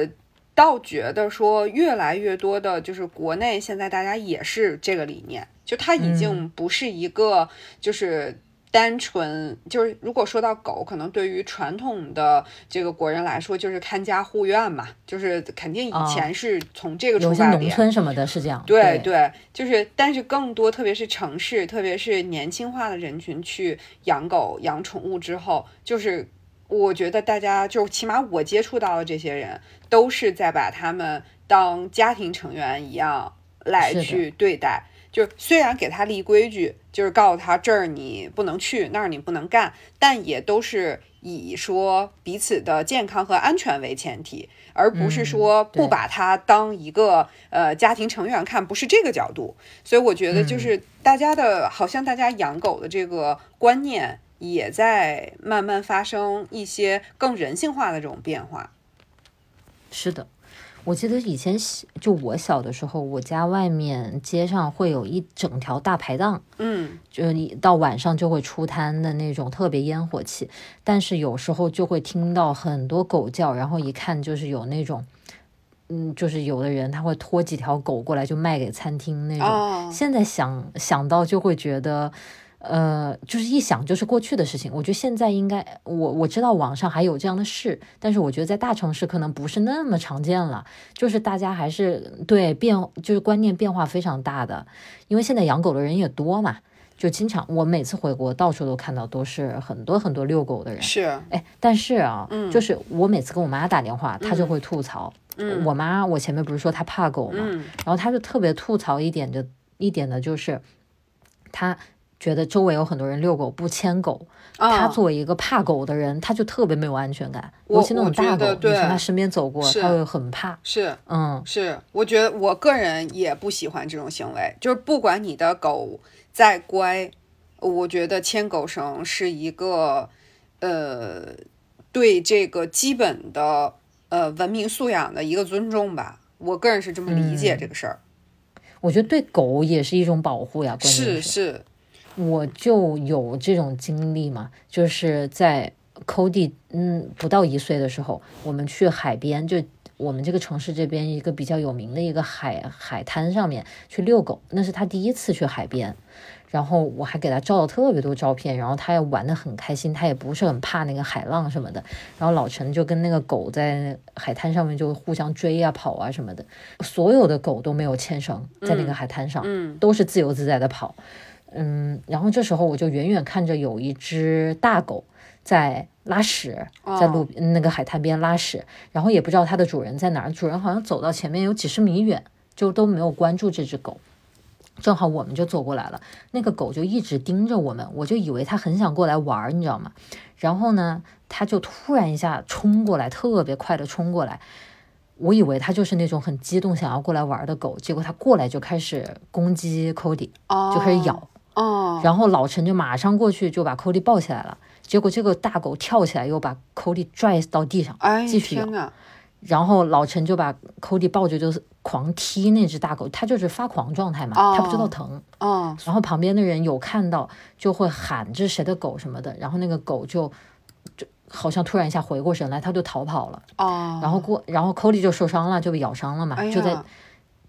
倒觉得说越来越多的，就是国内现在大家也是这个理念，就它已经不是一个就是。单纯就是，如果说到狗，可能对于传统的这个国人来说，就是看家护院嘛，就是肯定以哦前是从这个有些农出发点。村什么的是这样，对对对，就是，但是更多，特别是城市，特别是年轻化的人群去养狗、养宠物之后，就是我觉得大家就起码我接触到的这些人，都是在把他们当家庭成员一样来去对待。就虽然给他立规矩，就是告诉他这儿你不能去，那儿你不能干，但也都是以说彼此的健康和安全为前提，而不是嗯说不把他当一个呃家庭成员看，不是这个角度。所以我觉得嗯就是大家的，好像大家养狗的这个观念也在慢慢发生一些更人性化的这种变化。是的，我记得以前小就我小的时候，我家外面街上会有一整条大排档，嗯。就你到晚上就会出摊的那种特别烟火气，但是有时候就会听到很多狗叫，然后一看就是有那种，嗯，就是有的人他会拖几条狗过来就卖给餐厅那种。哦，现在想想到就会觉得，呃，就是一想就是过去的事情。我觉得现在应该，我我知道网上还有这样的事，但是我觉得在大城市可能不是那么常见了。就是大家还是对变，就是观念变化非常大的，因为现在养狗的人也多嘛。就经常，我每次回国到处都看到都是很多很多遛狗的人，是哎，但是啊，嗯就是我每次跟我妈打电话，她就会吐槽，我妈，我前面不是说她怕狗嘛，嗯然后她就特别吐槽一点的一点的就是，她觉得周围有很多人遛狗不牵狗，啊她作为一个怕狗的人，他就特别没有安全感，我尤其那种大狗，得对你从他身边走过，他会很怕。是嗯，是，我觉得我个人也不喜欢这种行为，就是不管你的狗再乖，我觉得牵狗绳是一个呃对这个基本的呃文明素养的一个尊重吧。我个人是这么理解这个事儿。我觉得对狗也是一种保护呀，关键是是，我就有这种经历嘛，就是在 Cody 嗯不到一岁的时候，我们去海边，就我们这个城市这边一个比较有名的一个海海滩上面去遛狗，那是他第一次去海边。然后我还给他照了特别多照片，然后他也玩得很开心，他也不是很怕那个海浪什么的。然后老陈就跟那个狗在海滩上面就互相追啊、跑啊什么的，所有的狗都没有牵绳，在那个海滩上，嗯都是自由自在的跑。嗯，然后这时候我就远远看着有一只大狗在拉屎，在路那个海滩边拉屎，然后也不知道它的主人在哪儿，主人好像走到前面有几十米远，就都没有关注这只狗。正好我们就走过来了，那个狗就一直盯着我们，我就以为它很想过来玩儿，你知道吗？然后呢，它就突然一下冲过来，特别快的冲过来。我以为它就是那种很激动想要过来玩的狗，结果它过来就开始攻击 Cody，哦，就开始咬。哦，然后老陈就马上过去就把 Cody 抱起来了，结果这个大狗跳起来又把 Cody 拽到地上，哎，继续咬，然后老陈就把 Cody 抱着就是狂踢那只大狗，它就是发狂状态嘛，哦它不知道疼。哦，然后旁边的人有看到就会喊这是谁的狗什么的，然后那个狗就就好像突然一下回过神来，它就逃跑了。哦，然后过，然后 Cody 就受伤了，就被咬伤了嘛，就在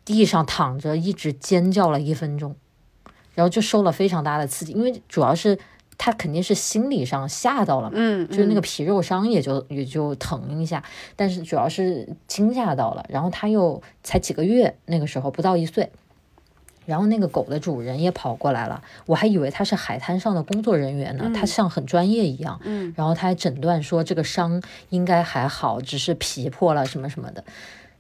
地上躺着，一直尖叫了一分钟，然后就受了非常大的刺激，因为主要是他肯定是心理上吓到了嘛，嗯，就是那个嗯皮肉伤也就也就疼一下，但是主要是惊吓到了，然后他又才几个月，那个时候不到一岁。然后那个狗的主人也跑过来了，我还以为他是海滩上的工作人员呢，他像很专业一样。嗯，然后他还诊断说这个伤应该还好，只是皮破了什么什么的。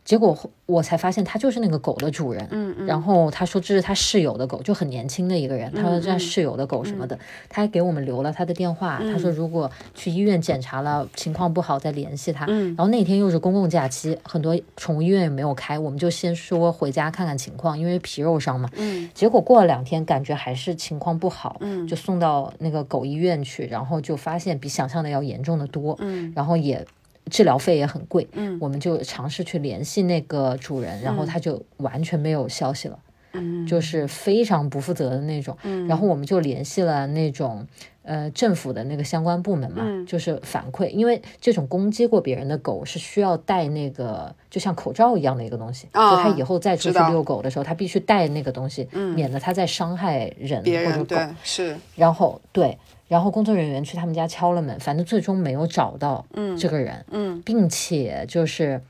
结果我才发现他就是那个狗的主人。嗯嗯，然后他说这是他室友的狗，就很年轻的一个人。他说这是室友的狗什么的，他还给我们留了他的电话。他说如果去医院检查了情况不好再联系他。嗯然后那天又是公共假期，很多宠物医院也没有开，我们就先说回家看看情况，因为皮肉伤嘛。嗯结果过了两天，感觉还是情况不好，嗯就送到那个狗医院去，然后就发现比想象的要严重的多，嗯然后也治疗费也很贵，嗯我们就尝试去联系那个主人，然后他就完全没有消息了。嗯，就是非常不负责的那种。然后我们就联系了那种呃政府的那个相关部门嘛，嗯就是反馈，因为这种攻击过别人的狗是需要戴那个就像口罩一样的一个东西，啊就它以后再出去遛狗的时候，它必须戴那个东西，免得它再伤害人或者狗。是，然后对。然后工作人员去他们家敲了门，反正最终没有找到嗯。这个人，嗯。并且就是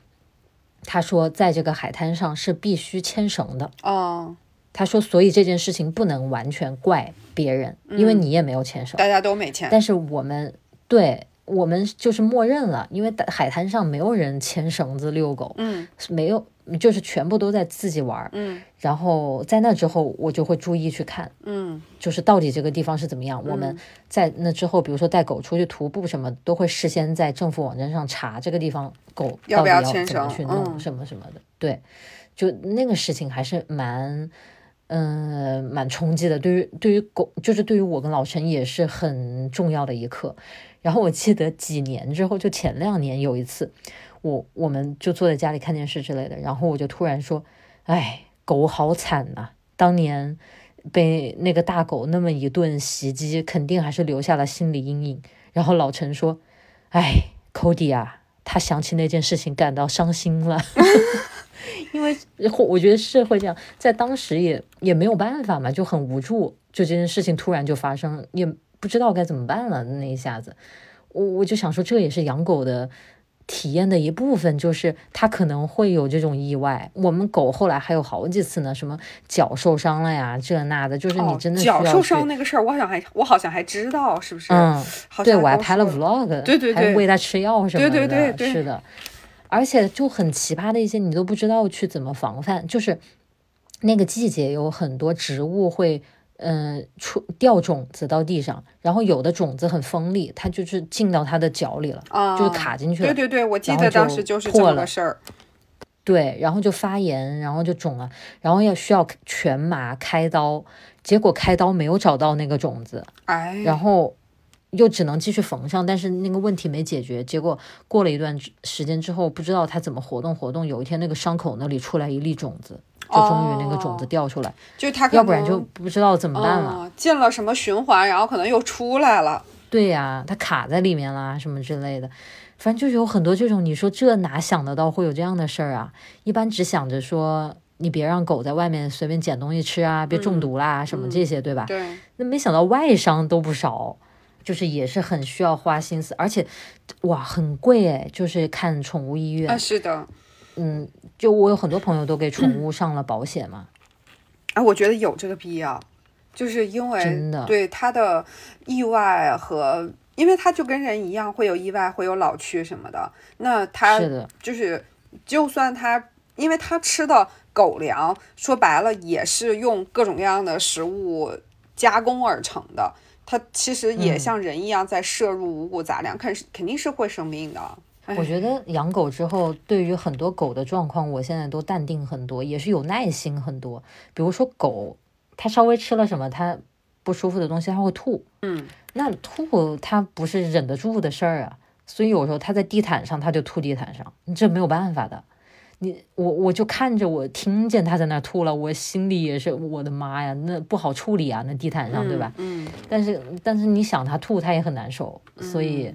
他说在这个海滩上是必须牵绳的，哦，他说，所以这件事情不能完全怪别人，因为你也没有牵绳。大家都没牵，但是我们对我们就是默认了，因为海滩上没有人牵绳子遛狗，嗯没有，就是全部都在自己玩。嗯然后在那之后，我就会注意去看，嗯就是到底这个地方是怎么样。我们在那之后，比如说带狗出去徒步什么，都会事先在政府网站上查这个地方狗要不到底要要牵绳怎么去弄嗯什么什么的。对，就那个事情还是蛮。嗯，蛮冲击的。对于对于狗，就是对于我跟老陈也是很重要的一刻。然后我记得几年之后，就前两年有一次，我我们就坐在家里看电视之类的，然后我就突然说：“哎，狗好惨呐、当年被那个大狗那么一顿袭击，肯定还是留下了心理阴影。”然后老陈说：“哎，Cody 啊，他想起那件事情感到伤心了。[LAUGHS] ”因为我觉得是会这样，在当时也也没有办法嘛，就很无助，就这件事情突然就发生，也不知道该怎么办了。那一下子，我我就想说，这也是养狗的体验的一部分，就是它可能会有这种意外。我们狗后来还有好几次呢，什么脚受伤了呀，这那的，就是你哦真的脚受伤那个事儿，我好像还我好像还知道，是不是？嗯，好像对我还拍了 vlog，对对对还喂它吃药什么的，对对对对是的。而且就很奇葩的一些，你都不知道去怎么防范。就是那个季节有很多植物会，嗯，出掉种子到地上，然后有的种子很锋利，它就是进到它的脚里了，就是卡进去了。对对对，我记得当时就是这么个事儿。对，然后就发炎，然后就肿了，然后要需要全麻开刀，结果开刀没有找到那个种子，哎，然后又只能继续缝上，但是那个问题没解决，结果过了一段时间之后，不知道它怎么活动活动，有一天那个伤口那里出来一粒种子，就终于那个种子掉出来，就它要不然就不知道怎么办了，进了什么循环，然后可能又出来了，对呀，它卡在里面啦，什么之类的。反正就是有很多这种，你说这哪想得到会有这样的事儿啊？一般只想着说你别让狗在外面随便捡东西吃啊，别中毒啦，什么这些，对吧？对。那没想到外伤都不少，就是也是很需要花心思，而且哇，很贵哎，就是看宠物医院。啊，是的。嗯，就我有很多朋友都给宠物上了保险嘛。啊，我觉得有这个必要，就是因为真的对它的意外和。因为它就跟人一样，会有意外，会有老去什么的。那它就是，就算它，因为它吃的狗粮，说白了也是用各种各样的食物加工而成的。它其实也像人一样在摄入五谷杂粮，肯肯定是会生病的。我觉得养狗之后，对于很多狗的状况，我现在都淡定很多，也是有耐心很多。比如说狗，它稍微吃了什么，它不舒服的东西，它会吐。嗯。那吐它不是忍得住的事儿啊，所以有时候它在地毯上，它就吐地毯上，这没有办法的。你我我就看着我听见它在那吐了，我心里也是我的妈呀，那不好处理啊，那地毯上对吧？嗯。但是但是你想它吐，它也很难受，所以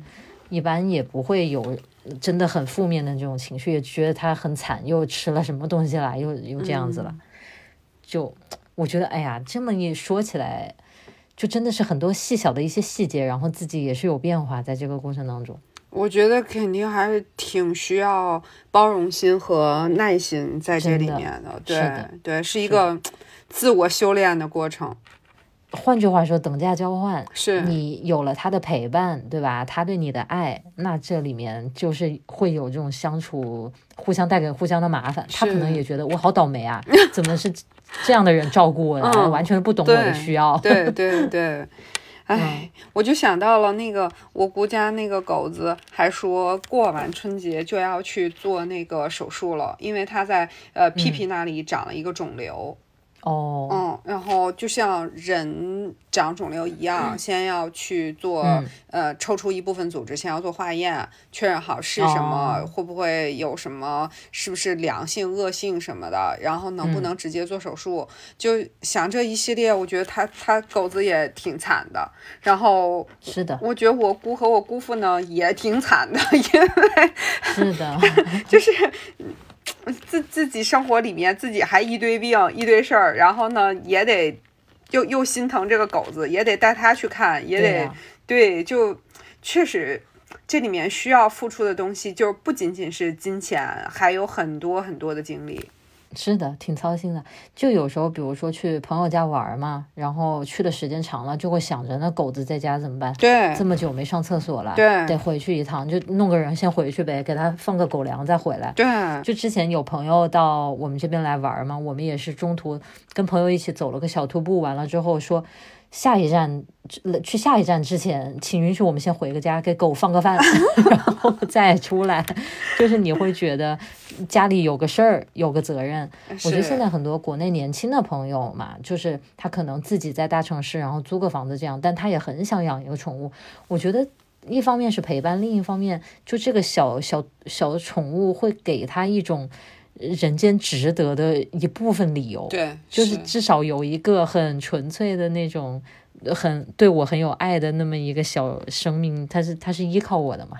一般也不会有真的很负面的这种情绪，也觉得他很惨，又吃了什么东西了，又又这样子了。就我觉得，哎呀，这么一说起来。就真的是很多细小的一些细节，然后自己也是有变化，在这个过程当中，我觉得肯定还是挺需要包容心和耐心在这里面的。对对，是一个自我修炼的过程。换句话说，等价交换，是你有了他的陪伴，对吧？他对你的爱，那这里面就是会有这种相处，互相带给互相的麻烦。他可能也觉得我好倒霉啊，怎么是？这样的人照顾我，完全不懂我的需要。对对 [LAUGHS] 对，哎，我就想到了那个我姑家那个狗子，还说过完春节就要去做那个手术了，因为他在呃屁屁那里长了一个肿瘤。哦，嗯，然后就像人长肿瘤一样，先要去做，呃，抽出一部分组织，先要做化验，确认好是什么，会不会有什么，是不是良性、恶性什么的，然后能不能直接做手术，就想这一系列，我觉得他他狗子也挺惨的，然后是的，我觉得我姑和我姑父呢也挺惨的，[LAUGHS] 因为是的，[LAUGHS] 就是。[LAUGHS] 自自己生活里面自己还一堆病一堆事儿，然后呢也得又又心疼这个狗子，也得带它去看，也得对，就确实这里面需要付出的东西，就不仅仅是金钱，还有很多很多的精力。是的，挺操心的。就有时候，比如说去朋友家玩嘛，然后去的时间长了，就会想着那狗子在家怎么办？对，这么久没上厕所了，对，得回去一趟，就弄个人先回去呗，给他放个狗粮再回来。对，就之前有朋友到我们这边来玩嘛，我们也是中途跟朋友一起走了个小徒步，完了之后说。下一站去下一站之前，请允许我们先回个家，给狗放个饭，[LAUGHS] 然后再出来。就是你会觉得家里有个事儿，有个责任。我觉得现在很多国内年轻的朋友嘛，就是他可能自己在大城市，然后租个房子这样，但他也很想养一个宠物。我觉得一方面是陪伴，另一方面就这个小小小的宠物会给他一种。人间值得的一部分理由，对，就是至少有一个很纯粹的那种，很对我很有爱的那么一个小生命，它是它是依靠我的嘛。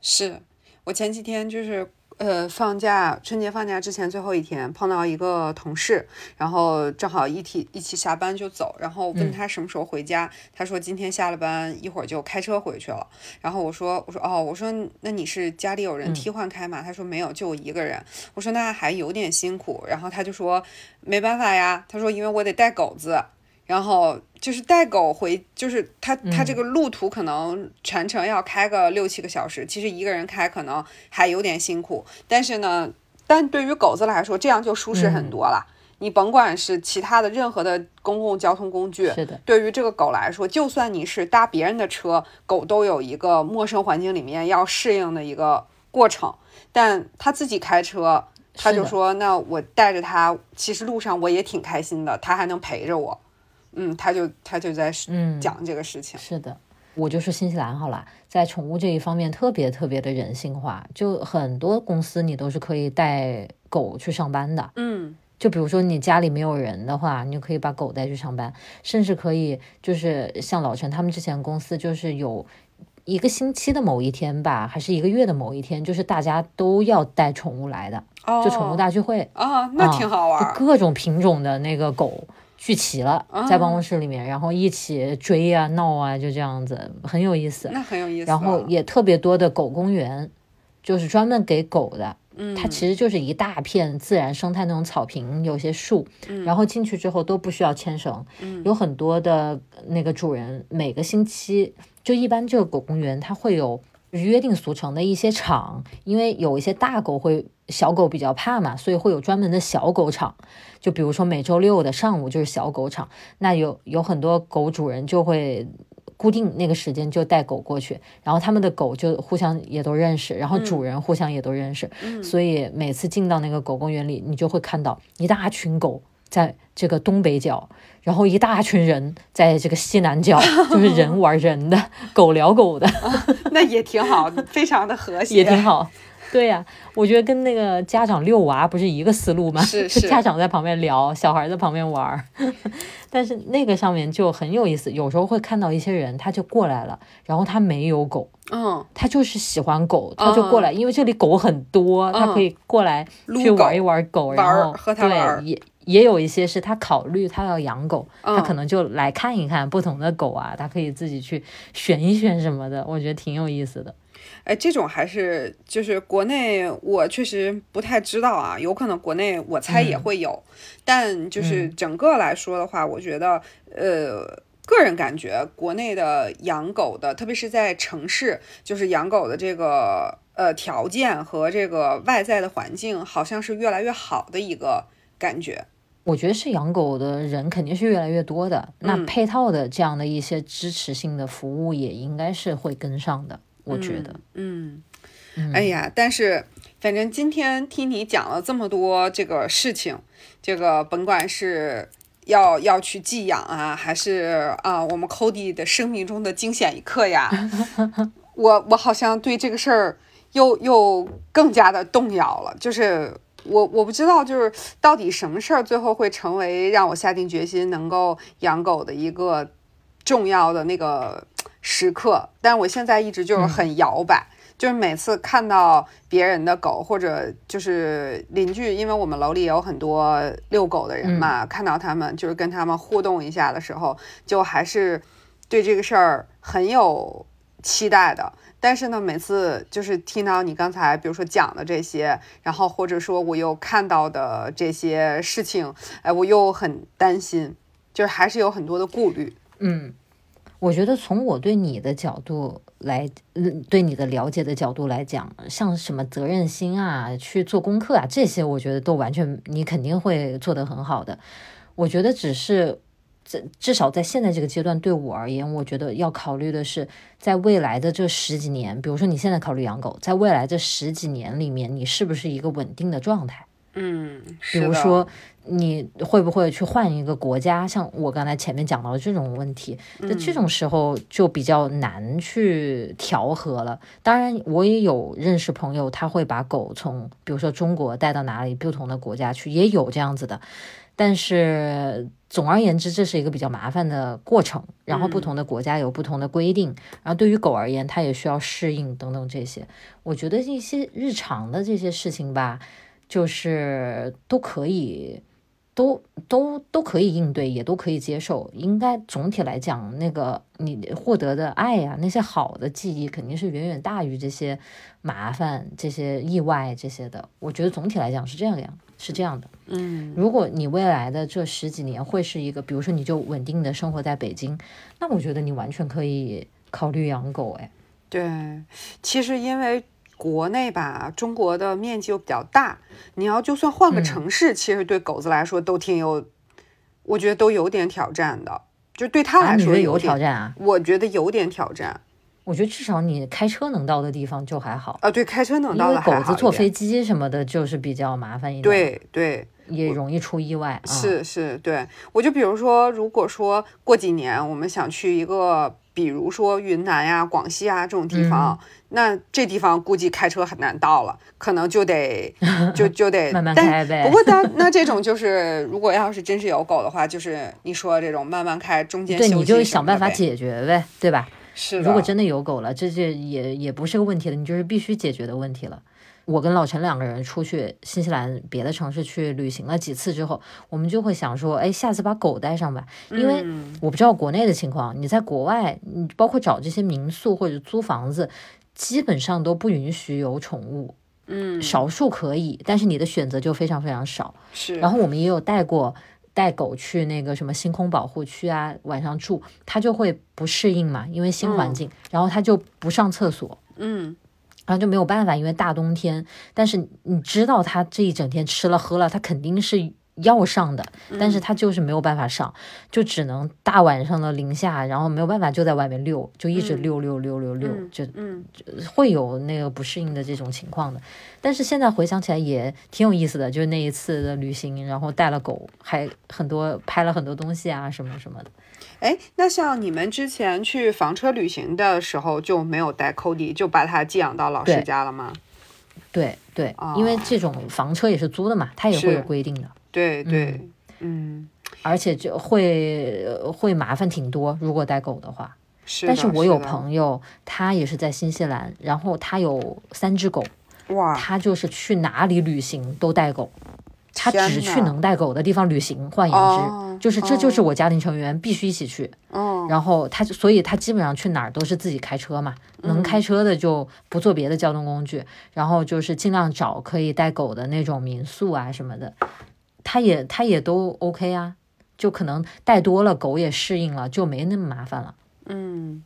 是我前几天就是。呃，放假春节放假之前最后一天碰到一个同事，然后正好一起一起下班就走，然后问他什么时候回家，他说今天下了班一会儿就开车回去了。然后我说我说哦，我说那你是家里有人替换开吗？他说没有，就我一个人。我说那还有点辛苦。然后他就说没办法呀，他说因为我得带狗子。然后就是带狗回，就是他他这个路途可能全程要开个六七个小时，其实一个人开可能还有点辛苦，但是呢，但对于狗子来说，这样就舒适很多了。你甭管是其他的任何的公共交通工具，是的，对于这个狗来说，就算你是搭别人的车，狗都有一个陌生环境里面要适应的一个过程。但他自己开车，他就说：“那我带着他，其实路上我也挺开心的，他还能陪着我。”嗯，他就他就在讲这个事情。是的，我就说新西兰好了，在宠物这一方面特别特别的人性化，就很多公司你都是可以带狗去上班的。嗯，就比如说你家里没有人的话，你就可以把狗带去上班，甚至可以就是像老陈他们之前公司就是有一个星期的某一天吧，还是一个月的某一天，就是大家都要带宠物来的，就宠物大聚会啊，那挺好玩，各种品种的那个狗。聚齐了，在办公室里面，然后一起追啊闹啊，就这样子，很有意思。那很有意思。然后也特别多的狗公园，就是专门给狗的。嗯，它其实就是一大片自然生态那种草坪，有些树。嗯。然后进去之后都不需要牵绳。嗯。有很多的那个主人每个星期，就一般这个狗公园它会有约定俗成的一些场，因为有一些大狗会。小狗比较怕嘛，所以会有专门的小狗场。就比如说每周六的上午就是小狗场，那有有很多狗主人就会固定那个时间就带狗过去，然后他们的狗就互相也都认识，然后主人互相也都认识，所以每次进到那个狗公园里，你就会看到一大群狗在这个东北角，然后一大群人在这个西南角，[LAUGHS] 就是人玩人的，狗聊狗的，[LAUGHS] 那也挺好，非常的和谐，也挺好。对呀，我觉得跟那个家长遛娃不是一个思路吗？是是，家长在旁边聊，小孩在旁边玩儿。[LAUGHS] 但是那个上面就很有意思，有时候会看到一些人，他就过来了，然后他没有狗，嗯，他就是喜欢狗，他就过来，因为这里狗很多，他可以过来去玩一玩狗，然后对，也也有一些是他考虑他要养狗，他可能就来看一看不同的狗啊，他可以自己去选一选什么的，我觉得挺有意思的。哎，这种还是就是国内，我确实不太知道啊，有可能国内我猜也会有，但就是整个来说的话，我觉得，呃，个人感觉国内的养狗的，特别是在城市，就是养狗的这个呃条件和这个外在的环境，好像是越来越好的一个感觉。我觉得是养狗的人肯定是越来越多的，那配套的这样的一些支持性的服务也应该是会跟上的。我觉得，嗯，哎呀，但是反正今天听你讲了这么多这个事情，这个甭管是要要去寄养啊，还是啊我们 Cody 的生命中的惊险一刻呀，[LAUGHS] 我我好像对这个事儿又又更加的动摇了。就是我我不知道，就是到底什么事儿最后会成为让我下定决心能够养狗的一个重要的那个。时刻，但我现在一直就是很摇摆，就是每次看到别人的狗或者就是邻居，因为我们楼里有很多遛狗的人嘛，看到他们就是跟他们互动一下的时候，就还是对这个事儿很有期待的。但是呢，每次就是听到你刚才比如说讲的这些，然后或者说我又看到的这些事情，哎，我又很担心，就是还是有很多的顾虑，嗯。我觉得从我对你的角度来，对你的了解的角度来讲，像什么责任心啊、去做功课啊这些，我觉得都完全你肯定会做得很好的。我觉得只是在至少在现在这个阶段，对我而言，我觉得要考虑的是，在未来的这十几年，比如说你现在考虑养狗，在未来这十几年里面，你是不是一个稳定的状态？嗯，比如说你会不会去换一个国家？像我刚才前面讲到的这种问题，那这种时候就比较难去调和了。当然，我也有认识朋友，他会把狗从比如说中国带到哪里不同的国家去，也有这样子的。但是总而言之，这是一个比较麻烦的过程。然后不同的国家有不同的规定，然后对于狗而言，它也需要适应等等这些。我觉得一些日常的这些事情吧。就是都可以都都都可以应对，也都可以接受。应该总体来讲，那个你获得的爱呀，那些好的记忆，肯定是远远大于这些麻烦、这些意外这些的。我觉得总体来讲是这样样，是这样的。嗯，如果你未来的这十几年会是一个，比如说你就稳定的生活在北京，那我觉得你完全可以考虑养狗。哎，对，其实因为。国内吧，中国的面积又比较大，你要就算换个城市，其实对狗子来说都挺有，我觉得都有点挑战的。就对他来说有挑战啊？我觉得有点挑战。我觉得至少你开车能到的地方就还好啊。对，开车能到的狗子坐飞机什么的，就是比较麻烦一点。对对，也容易出意外。是是，对。我就比如说，如果说过几年我们想去一个。比如说云南呀、广西啊这种地方，那这地方估计开车很难到了，可能就得 [LAUGHS] 就就得慢慢开呗。不过那 [LAUGHS] 那这种就是，如果要是真是有狗的话，就是你说这种慢慢开，中间对你就想办法解决呗，对吧？是。如果真的有狗了，这这也也不是个问题了，你就是必须解决的问题了。我跟老陈两个人出去新西兰别的城市去旅行了几次之后，我们就会想说，哎，下次把狗带上吧。因为我不知道国内的情况，你在国外，你包括找这些民宿或者租房子，基本上都不允许有宠物。嗯，少数可以，但是你的选择就非常非常少。是。然后我们也有带过带狗去那个什么星空保护区啊，晚上住，它就会不适应嘛，因为新环境，然后它就不上厕所。嗯。然后就没有办法，因为大冬天。但是你知道，他这一整天吃了喝了，他肯定是要上的，但是他就是没有办法上，就只能大晚上的零下，然后没有办法就在外面溜，就一直溜溜溜溜溜，就嗯，会有那个不适应的这种情况的。但是现在回想起来也挺有意思的，就是那一次的旅行，然后带了狗，还很多拍了很多东西啊，什么什么的。哎，那像你们之前去房车旅行的时候就没有带 Cody，就把它寄养到老师家了吗？对对，因为这种房车也是租的嘛，它也会有规定的。对对，嗯，而且就会会麻烦挺多，如果带狗的话。是，但是我有朋友，他也是在新西兰，然后他有三只狗，哇，他就是去哪里旅行都带狗。他只去能带狗的地方旅行，换言之，就是这就是我家庭成员必须一起去。然后他，所以他基本上去哪儿都是自己开车嘛，能开车的就不坐别的交通工具，然后就是尽量找可以带狗的那种民宿啊什么的。他也他也都 OK 啊，就可能带多了狗也适应了，就没那么麻烦了。嗯，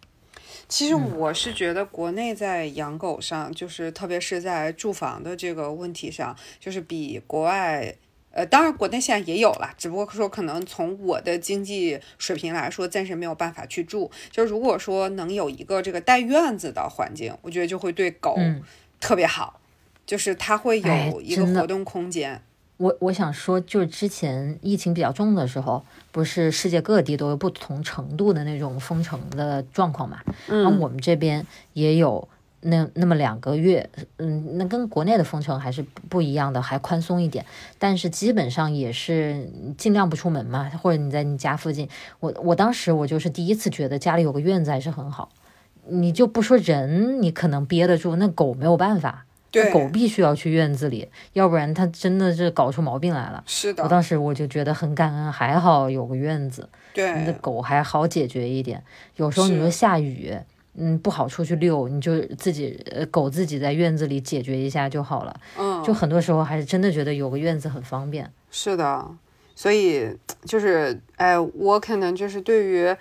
其实我是觉得国内在养狗上，就是特别是在住房的这个问题上，就是比国外。呃，当然，国内现在也有了，只不过说可能从我的经济水平来说，暂时没有办法去住。就如果说能有一个这个带院子的环境，我觉得就会对狗特别好，就是它会有一个活动空间。我我想说，就是之前疫情比较重的时候，不是世界各地都有不同程度的那种封城的状况嘛？嗯，我们这边也有。那那么两个月，嗯，那跟国内的封城还是不一样的，还宽松一点，但是基本上也是尽量不出门嘛，或者你在你家附近。我我当时我就是第一次觉得家里有个院子还是很好，你就不说人，你可能憋得住，那狗没有办法，对，狗必须要去院子里，要不然它真的是搞出毛病来了。是的，我当时我就觉得很感恩，还好有个院子，对，你的狗还好解决一点。有时候你说下雨。嗯，不好出去遛，你就自己呃狗自己在院子里解决一下就好了。嗯，就很多时候还是真的觉得有个院子很方便。是的，所以就是哎，我可能就是对于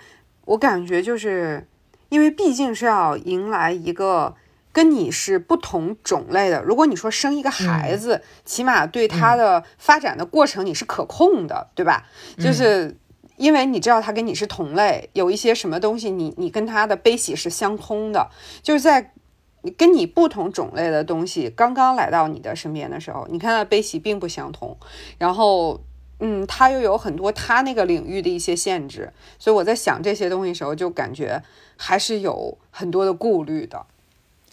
我感觉就是，因为毕竟是要迎来一个跟你是不同种类的。如果你说生一个孩子，起码对他的发展的过程你是可控的，对吧？就是。因为你知道他跟你是同类，有一些什么东西，你你跟他的悲喜是相通的，就是在跟你不同种类的东西刚刚来到你的身边的时候，你看他悲喜并不相同，然后嗯，他又有很多他那个领域的一些限制，所以我在想这些东西的时候，就感觉还是有很多的顾虑的。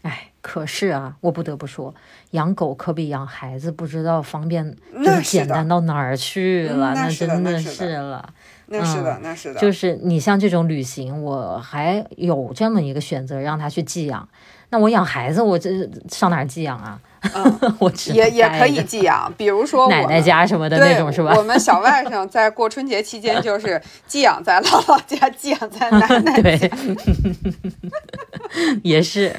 哎，可是啊，我不得不说，养狗可比养孩子不知道方便，就是简单到哪儿去了，那真的是了。那是的，那是的，就是你像这种旅行，我还有这么一个选择，让他去寄养。那我养孩子，我这上哪儿寄养啊？嗯，[LAUGHS] 我只也也可以寄养，比如说奶奶家什么的，那种是吧我？们小外甥在过春节期间就是 [LAUGHS] 寄养在姥姥家，寄养在奶奶对家。[LAUGHS] 也是。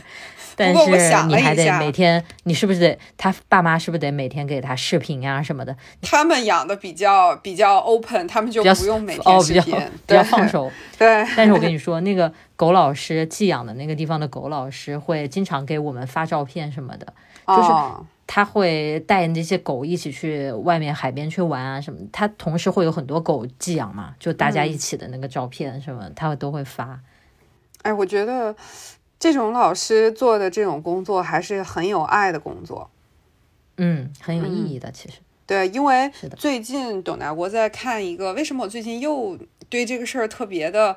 但是想你还得每天，你是不是得他爸妈是不是得每天给他视频呀、什么的？他们养的比较比较 open，他们就不用每哦比较天视频，比较对放手。[LAUGHS] 对，但是我跟你 [LAUGHS] 说，那个狗老师寄养的那个地方的狗老师会经常给我们发照片什么的，就是哦他会带那些狗一起去外面海边去玩啊什么的。他同时会有很多狗寄养嘛，就大家一起的那个照片什么，他都会发。哎，我觉得这种老师做的这种工作还是很有爱的工作。嗯，很有意义的，其实。对，因为最近董大国在看一个，为什么我最近又对这个事儿特别的，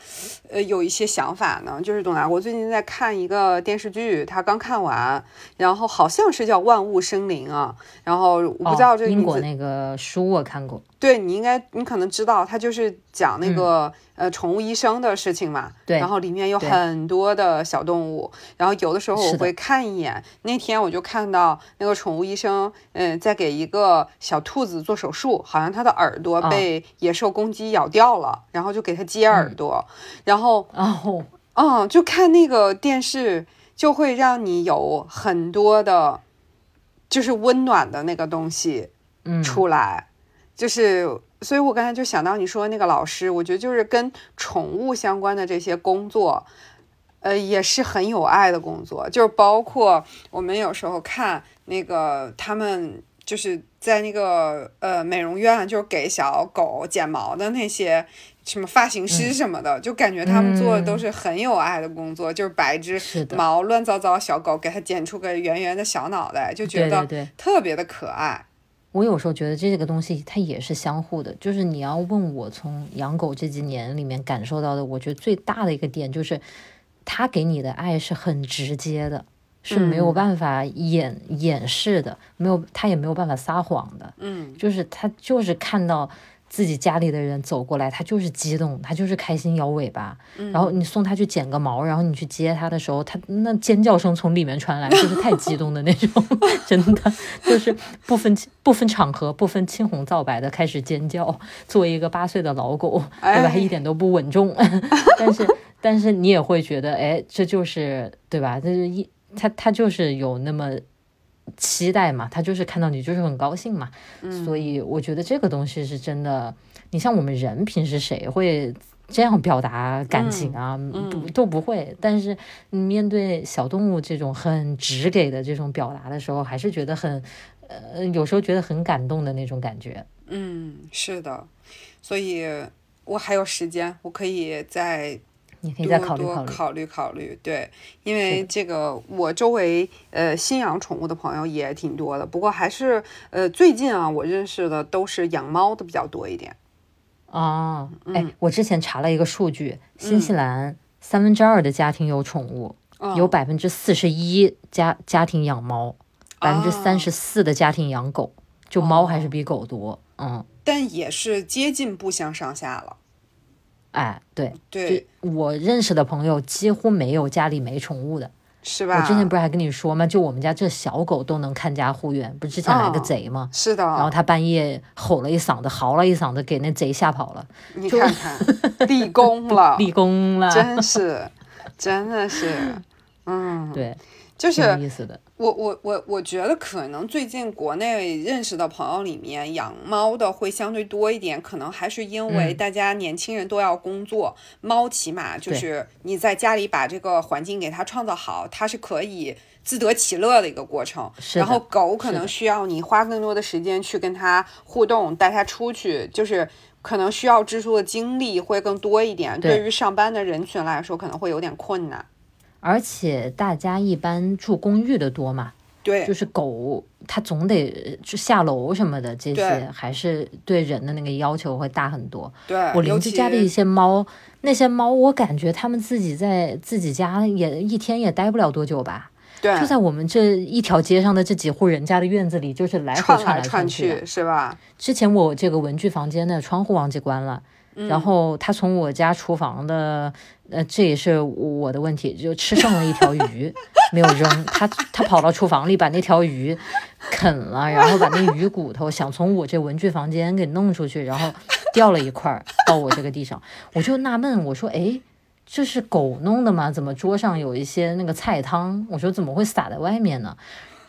呃，有一些想法呢？就是董大国最近在看一个电视剧，他刚看完，然后好像是叫《万物生灵》啊，然后我不知道这个哦、英名字，国那个书我看过，对你应该你可能知道，他就是讲那个、呃宠物医生的事情嘛，然后里面有很多的小动物，然后有的时候我会看一眼。那天我就看到那个宠物医生，嗯，在给一个小兔子做手术，好像它的耳朵啊。被野兽攻击咬掉了，然后就给它接耳嗯。朵，然后哦，嗯，就看那个电视，就会让你有很多的，就是温暖的那个东西嗯，出来，就是，所以我刚才就想到你说那个老师，我觉得就是跟宠物相关的这些工作，呃，也是很有爱的工作，就是包括我们有时候看那个他们就是在那个呃美容院，就是给小狗剪毛的那些。什么发型嗯师什么的，就感觉他们做的都是很有爱的工作，就是把一只，毛乱糟糟小狗给它剪出个圆圆的小脑袋，就觉得。特别的可爱。我有时候觉得这个东西它也是相互的，就是你要问我从养狗这几年里面感受到的，我觉得最大的一个点就是，它给你的爱是很直接的，是没有嗯。办法掩掩饰的，没有它也没有办法撒谎的，嗯。就是它就是看到自己家里的人走过来，它就是激动，它就是开心摇尾巴，嗯然后你送它去剪个毛，然后你去接它的时候，它那尖叫声从里面传来，就是太激动的那种，[LAUGHS] 真的就是不分不分场合、不分青红皂白的开始尖叫。作为一个八岁的老狗，对吧？哎一点都不稳重，[LAUGHS] 但是但是你也会觉得，哎，这就是对吧？这是一它它就是有那么。期待嘛，他就是看到你就是很高兴嘛，嗯所以我觉得这个东西是真的。你像我们人平时谁会这样表达感情啊？嗯不都不会。但是你面对小动物这种很直给的这种表达的时候，还是觉得很呃，有时候觉得很感动的那种感觉。嗯，是的，所以我还有时间，我可以再多你可以再考虑考虑。多考虑考虑。对，因为这个我周围呃新养宠物的朋友也挺多的，不过还是呃最近啊，我认识的都是养猫的比较多一点。哦，哎嗯，我之前查了一个数据，新西兰三分之二的家庭有宠物，嗯有百分之四十一家家庭养猫，百分之三啊十四的家庭养狗，就猫还是比狗多。嗯，但也是接近不相上下了。哎，对，对，我认识的朋友几乎没有家里没宠物的。是吧？我之前不是还跟你说吗？就我们家这小狗都能看家护院，不是之前来个哦贼吗？是的，然后他半夜吼了一嗓子，嚎了一嗓子，给那贼吓跑了，你看看立功了，[LAUGHS] 立功了。真是，真的是，[LAUGHS] 嗯，对，挺就是有意思的。我我我我觉得可能最近国内认识的朋友里面养猫的会相对多一点，可能还是因为嗯大家年轻人都要工作，猫起码就是你在家里把这个环境给它创造好，它是可以自得其乐的一个过程。然后狗可能需要你花更多的时间去跟它互动，带它出去，就是。可能需要支出的精力会更多一点，对对于上班的人群来说，可能会有点困难。而且大家一般住公寓的多嘛，对，就是狗它总得就下楼什么的，这些还是对人的那个要求会大很多。对，我邻居家的一些猫，那些猫我感觉它们自己在自己家也一天也待不了多久吧，对就在我们这一条街上的这几户人家的院子里，就是来回串来串去的。去，是吧？之前我这个文具房间的窗户忘记关了，嗯然后它从我家厨房的呃，这也是我的问题，就吃剩了一条鱼没有扔，他他跑到厨房里把那条鱼啃了，然后把那鱼骨头想从我这文具房间给弄出去，然后掉了一块儿到我这个地上，我就纳闷，我说，哎，这是狗弄的吗？怎么桌上有一些那个菜汤？我说怎么会洒在外面呢？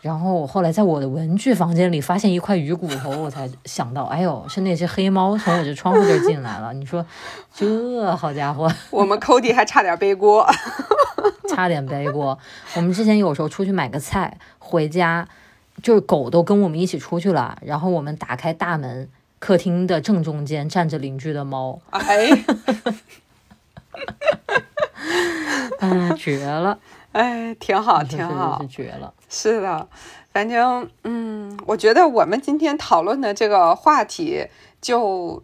然后我后来在我的文具房间里发现一块鱼骨头，我才想到，哎呦，是那只黑猫从我这窗户这儿进来了。你说，这好家伙，[LAUGHS] 我们 Cody 还差点背锅，[LAUGHS] 差点背锅。我们之前有时候出去买个菜回家，就是狗都跟我们一起出去了，然后我们打开大门，客厅的正中间站着邻居的猫，[LAUGHS] 哎，嗯，绝了，哎，挺好，是挺好是，绝了。是的，反正嗯，我觉得我们今天讨论的这个话题就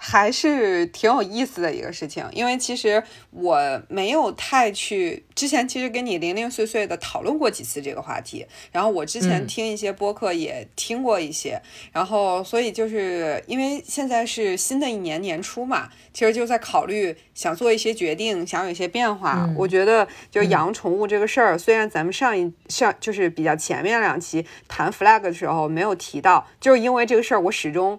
还是挺有意思的一个事情，因为其实我没有太去之前其实跟你零零碎碎的讨论过几次这个话题，然后我之前嗯。听一些播客也听过一些，然后所以就是因为现在是新的一年年初嘛，其实就在考虑想做一些决定，想有一些变化。嗯。我觉得就养宠物这个事儿，虽然咱们上一上就是比较前面两期谈 flag 的时候没有提到，就是因为这个事儿我始终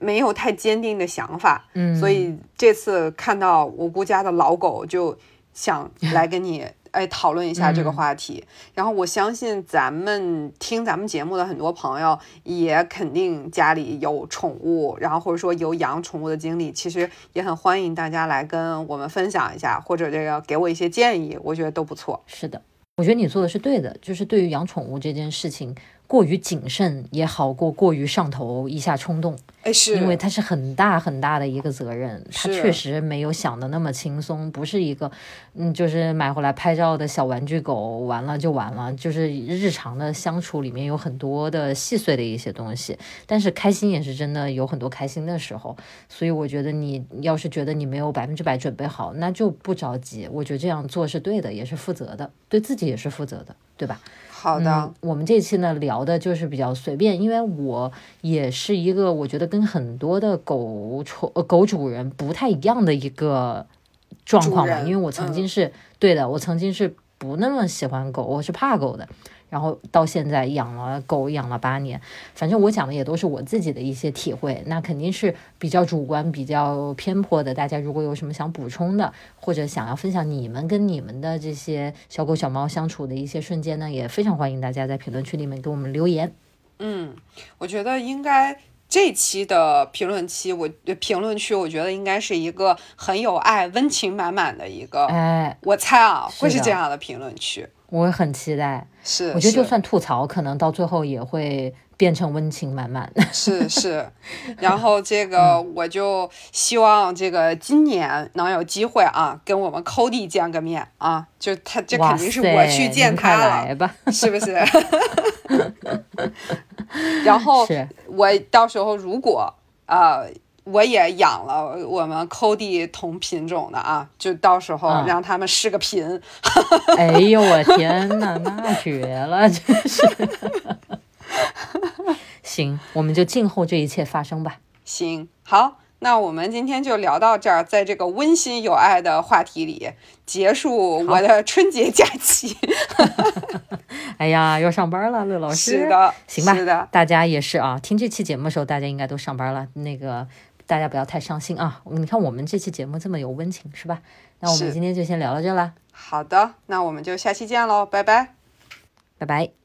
没有太坚定的想法，嗯，所以这次看到我姑家的老狗，就想来跟你 [LAUGHS] 哎讨论一下这个嗯话题。然后我相信咱们听咱们节目的很多朋友，也肯定家里有宠物，然后或者说有养宠物的经历，其实也很欢迎大家来跟我们分享一下，或者这个给我一些建议，我觉得都不错。是的，我觉得你做的是对的，就是对于养宠物这件事情，过于谨慎也好过过于上头，一下冲动。哎，是因为它是很大很大的一个责任，他确实没有想的那么轻松，不是一个，嗯，就是买回来拍照的小玩具狗，完了就完了，就是日常的相处里面有很多的细碎的一些东西，但是开心也是真的有很多开心的时候，所以我觉得你要是觉得你没有百分之百准备好，那就不着急，我觉得这样做是对的，也是负责的，对自己也是负责的，对吧？好的，嗯，我们这期呢聊的就是比较随便，因为我也是一个我觉得跟很多的狗宠呃狗主人不太一样的一个状况吧，因为我曾嗯经是、对的，我曾经是不那么喜欢狗，我是怕狗的。然后到现在养了狗养了八年，反正我讲的也都是我自己的一些体会，那肯定是比较主观、比较偏颇的。大家如果有什么想补充的，或者想要分享你们跟你们的这些小狗小猫相处的一些瞬间呢，也非常欢迎大家在评论区里面给我们留言。嗯，我觉得应该这期的评论区，我呃评论区，我觉得应该是一个很有爱、温情满满的一个。哎，我猜啊，会是这样的评论区。我很期待，是，我觉得就算吐槽，可能到最后也会变成温情满满。是 [LAUGHS] 是，然后这个我就希望这个今年能有机会啊，跟我们 Cody 见个面啊，就他这肯定是塞我去见他了，来吧。[LAUGHS] 是不是？[LAUGHS] 然后我到时候如果呃我也养了我们 Cody 同品种的啊，就到时候嗯让他们试个频。[LAUGHS] 哎呦我天呐，[LAUGHS] 那绝了，[LAUGHS] 真是。行，我们就静候这一切发生吧。行，好，那我们今天就聊到这儿，在这个温馨有爱的话题里结束我的春节假期。哎呀，要上班了，乐老师。是的，行吧是的，大家也是啊，听这期节目的时候，大家应该都上班了。那个大家不要太伤心啊！你看我们这期节目这么有温情，是吧？那我们今天就先聊到这啦，好的，那我们就下期见喽，拜拜。拜拜。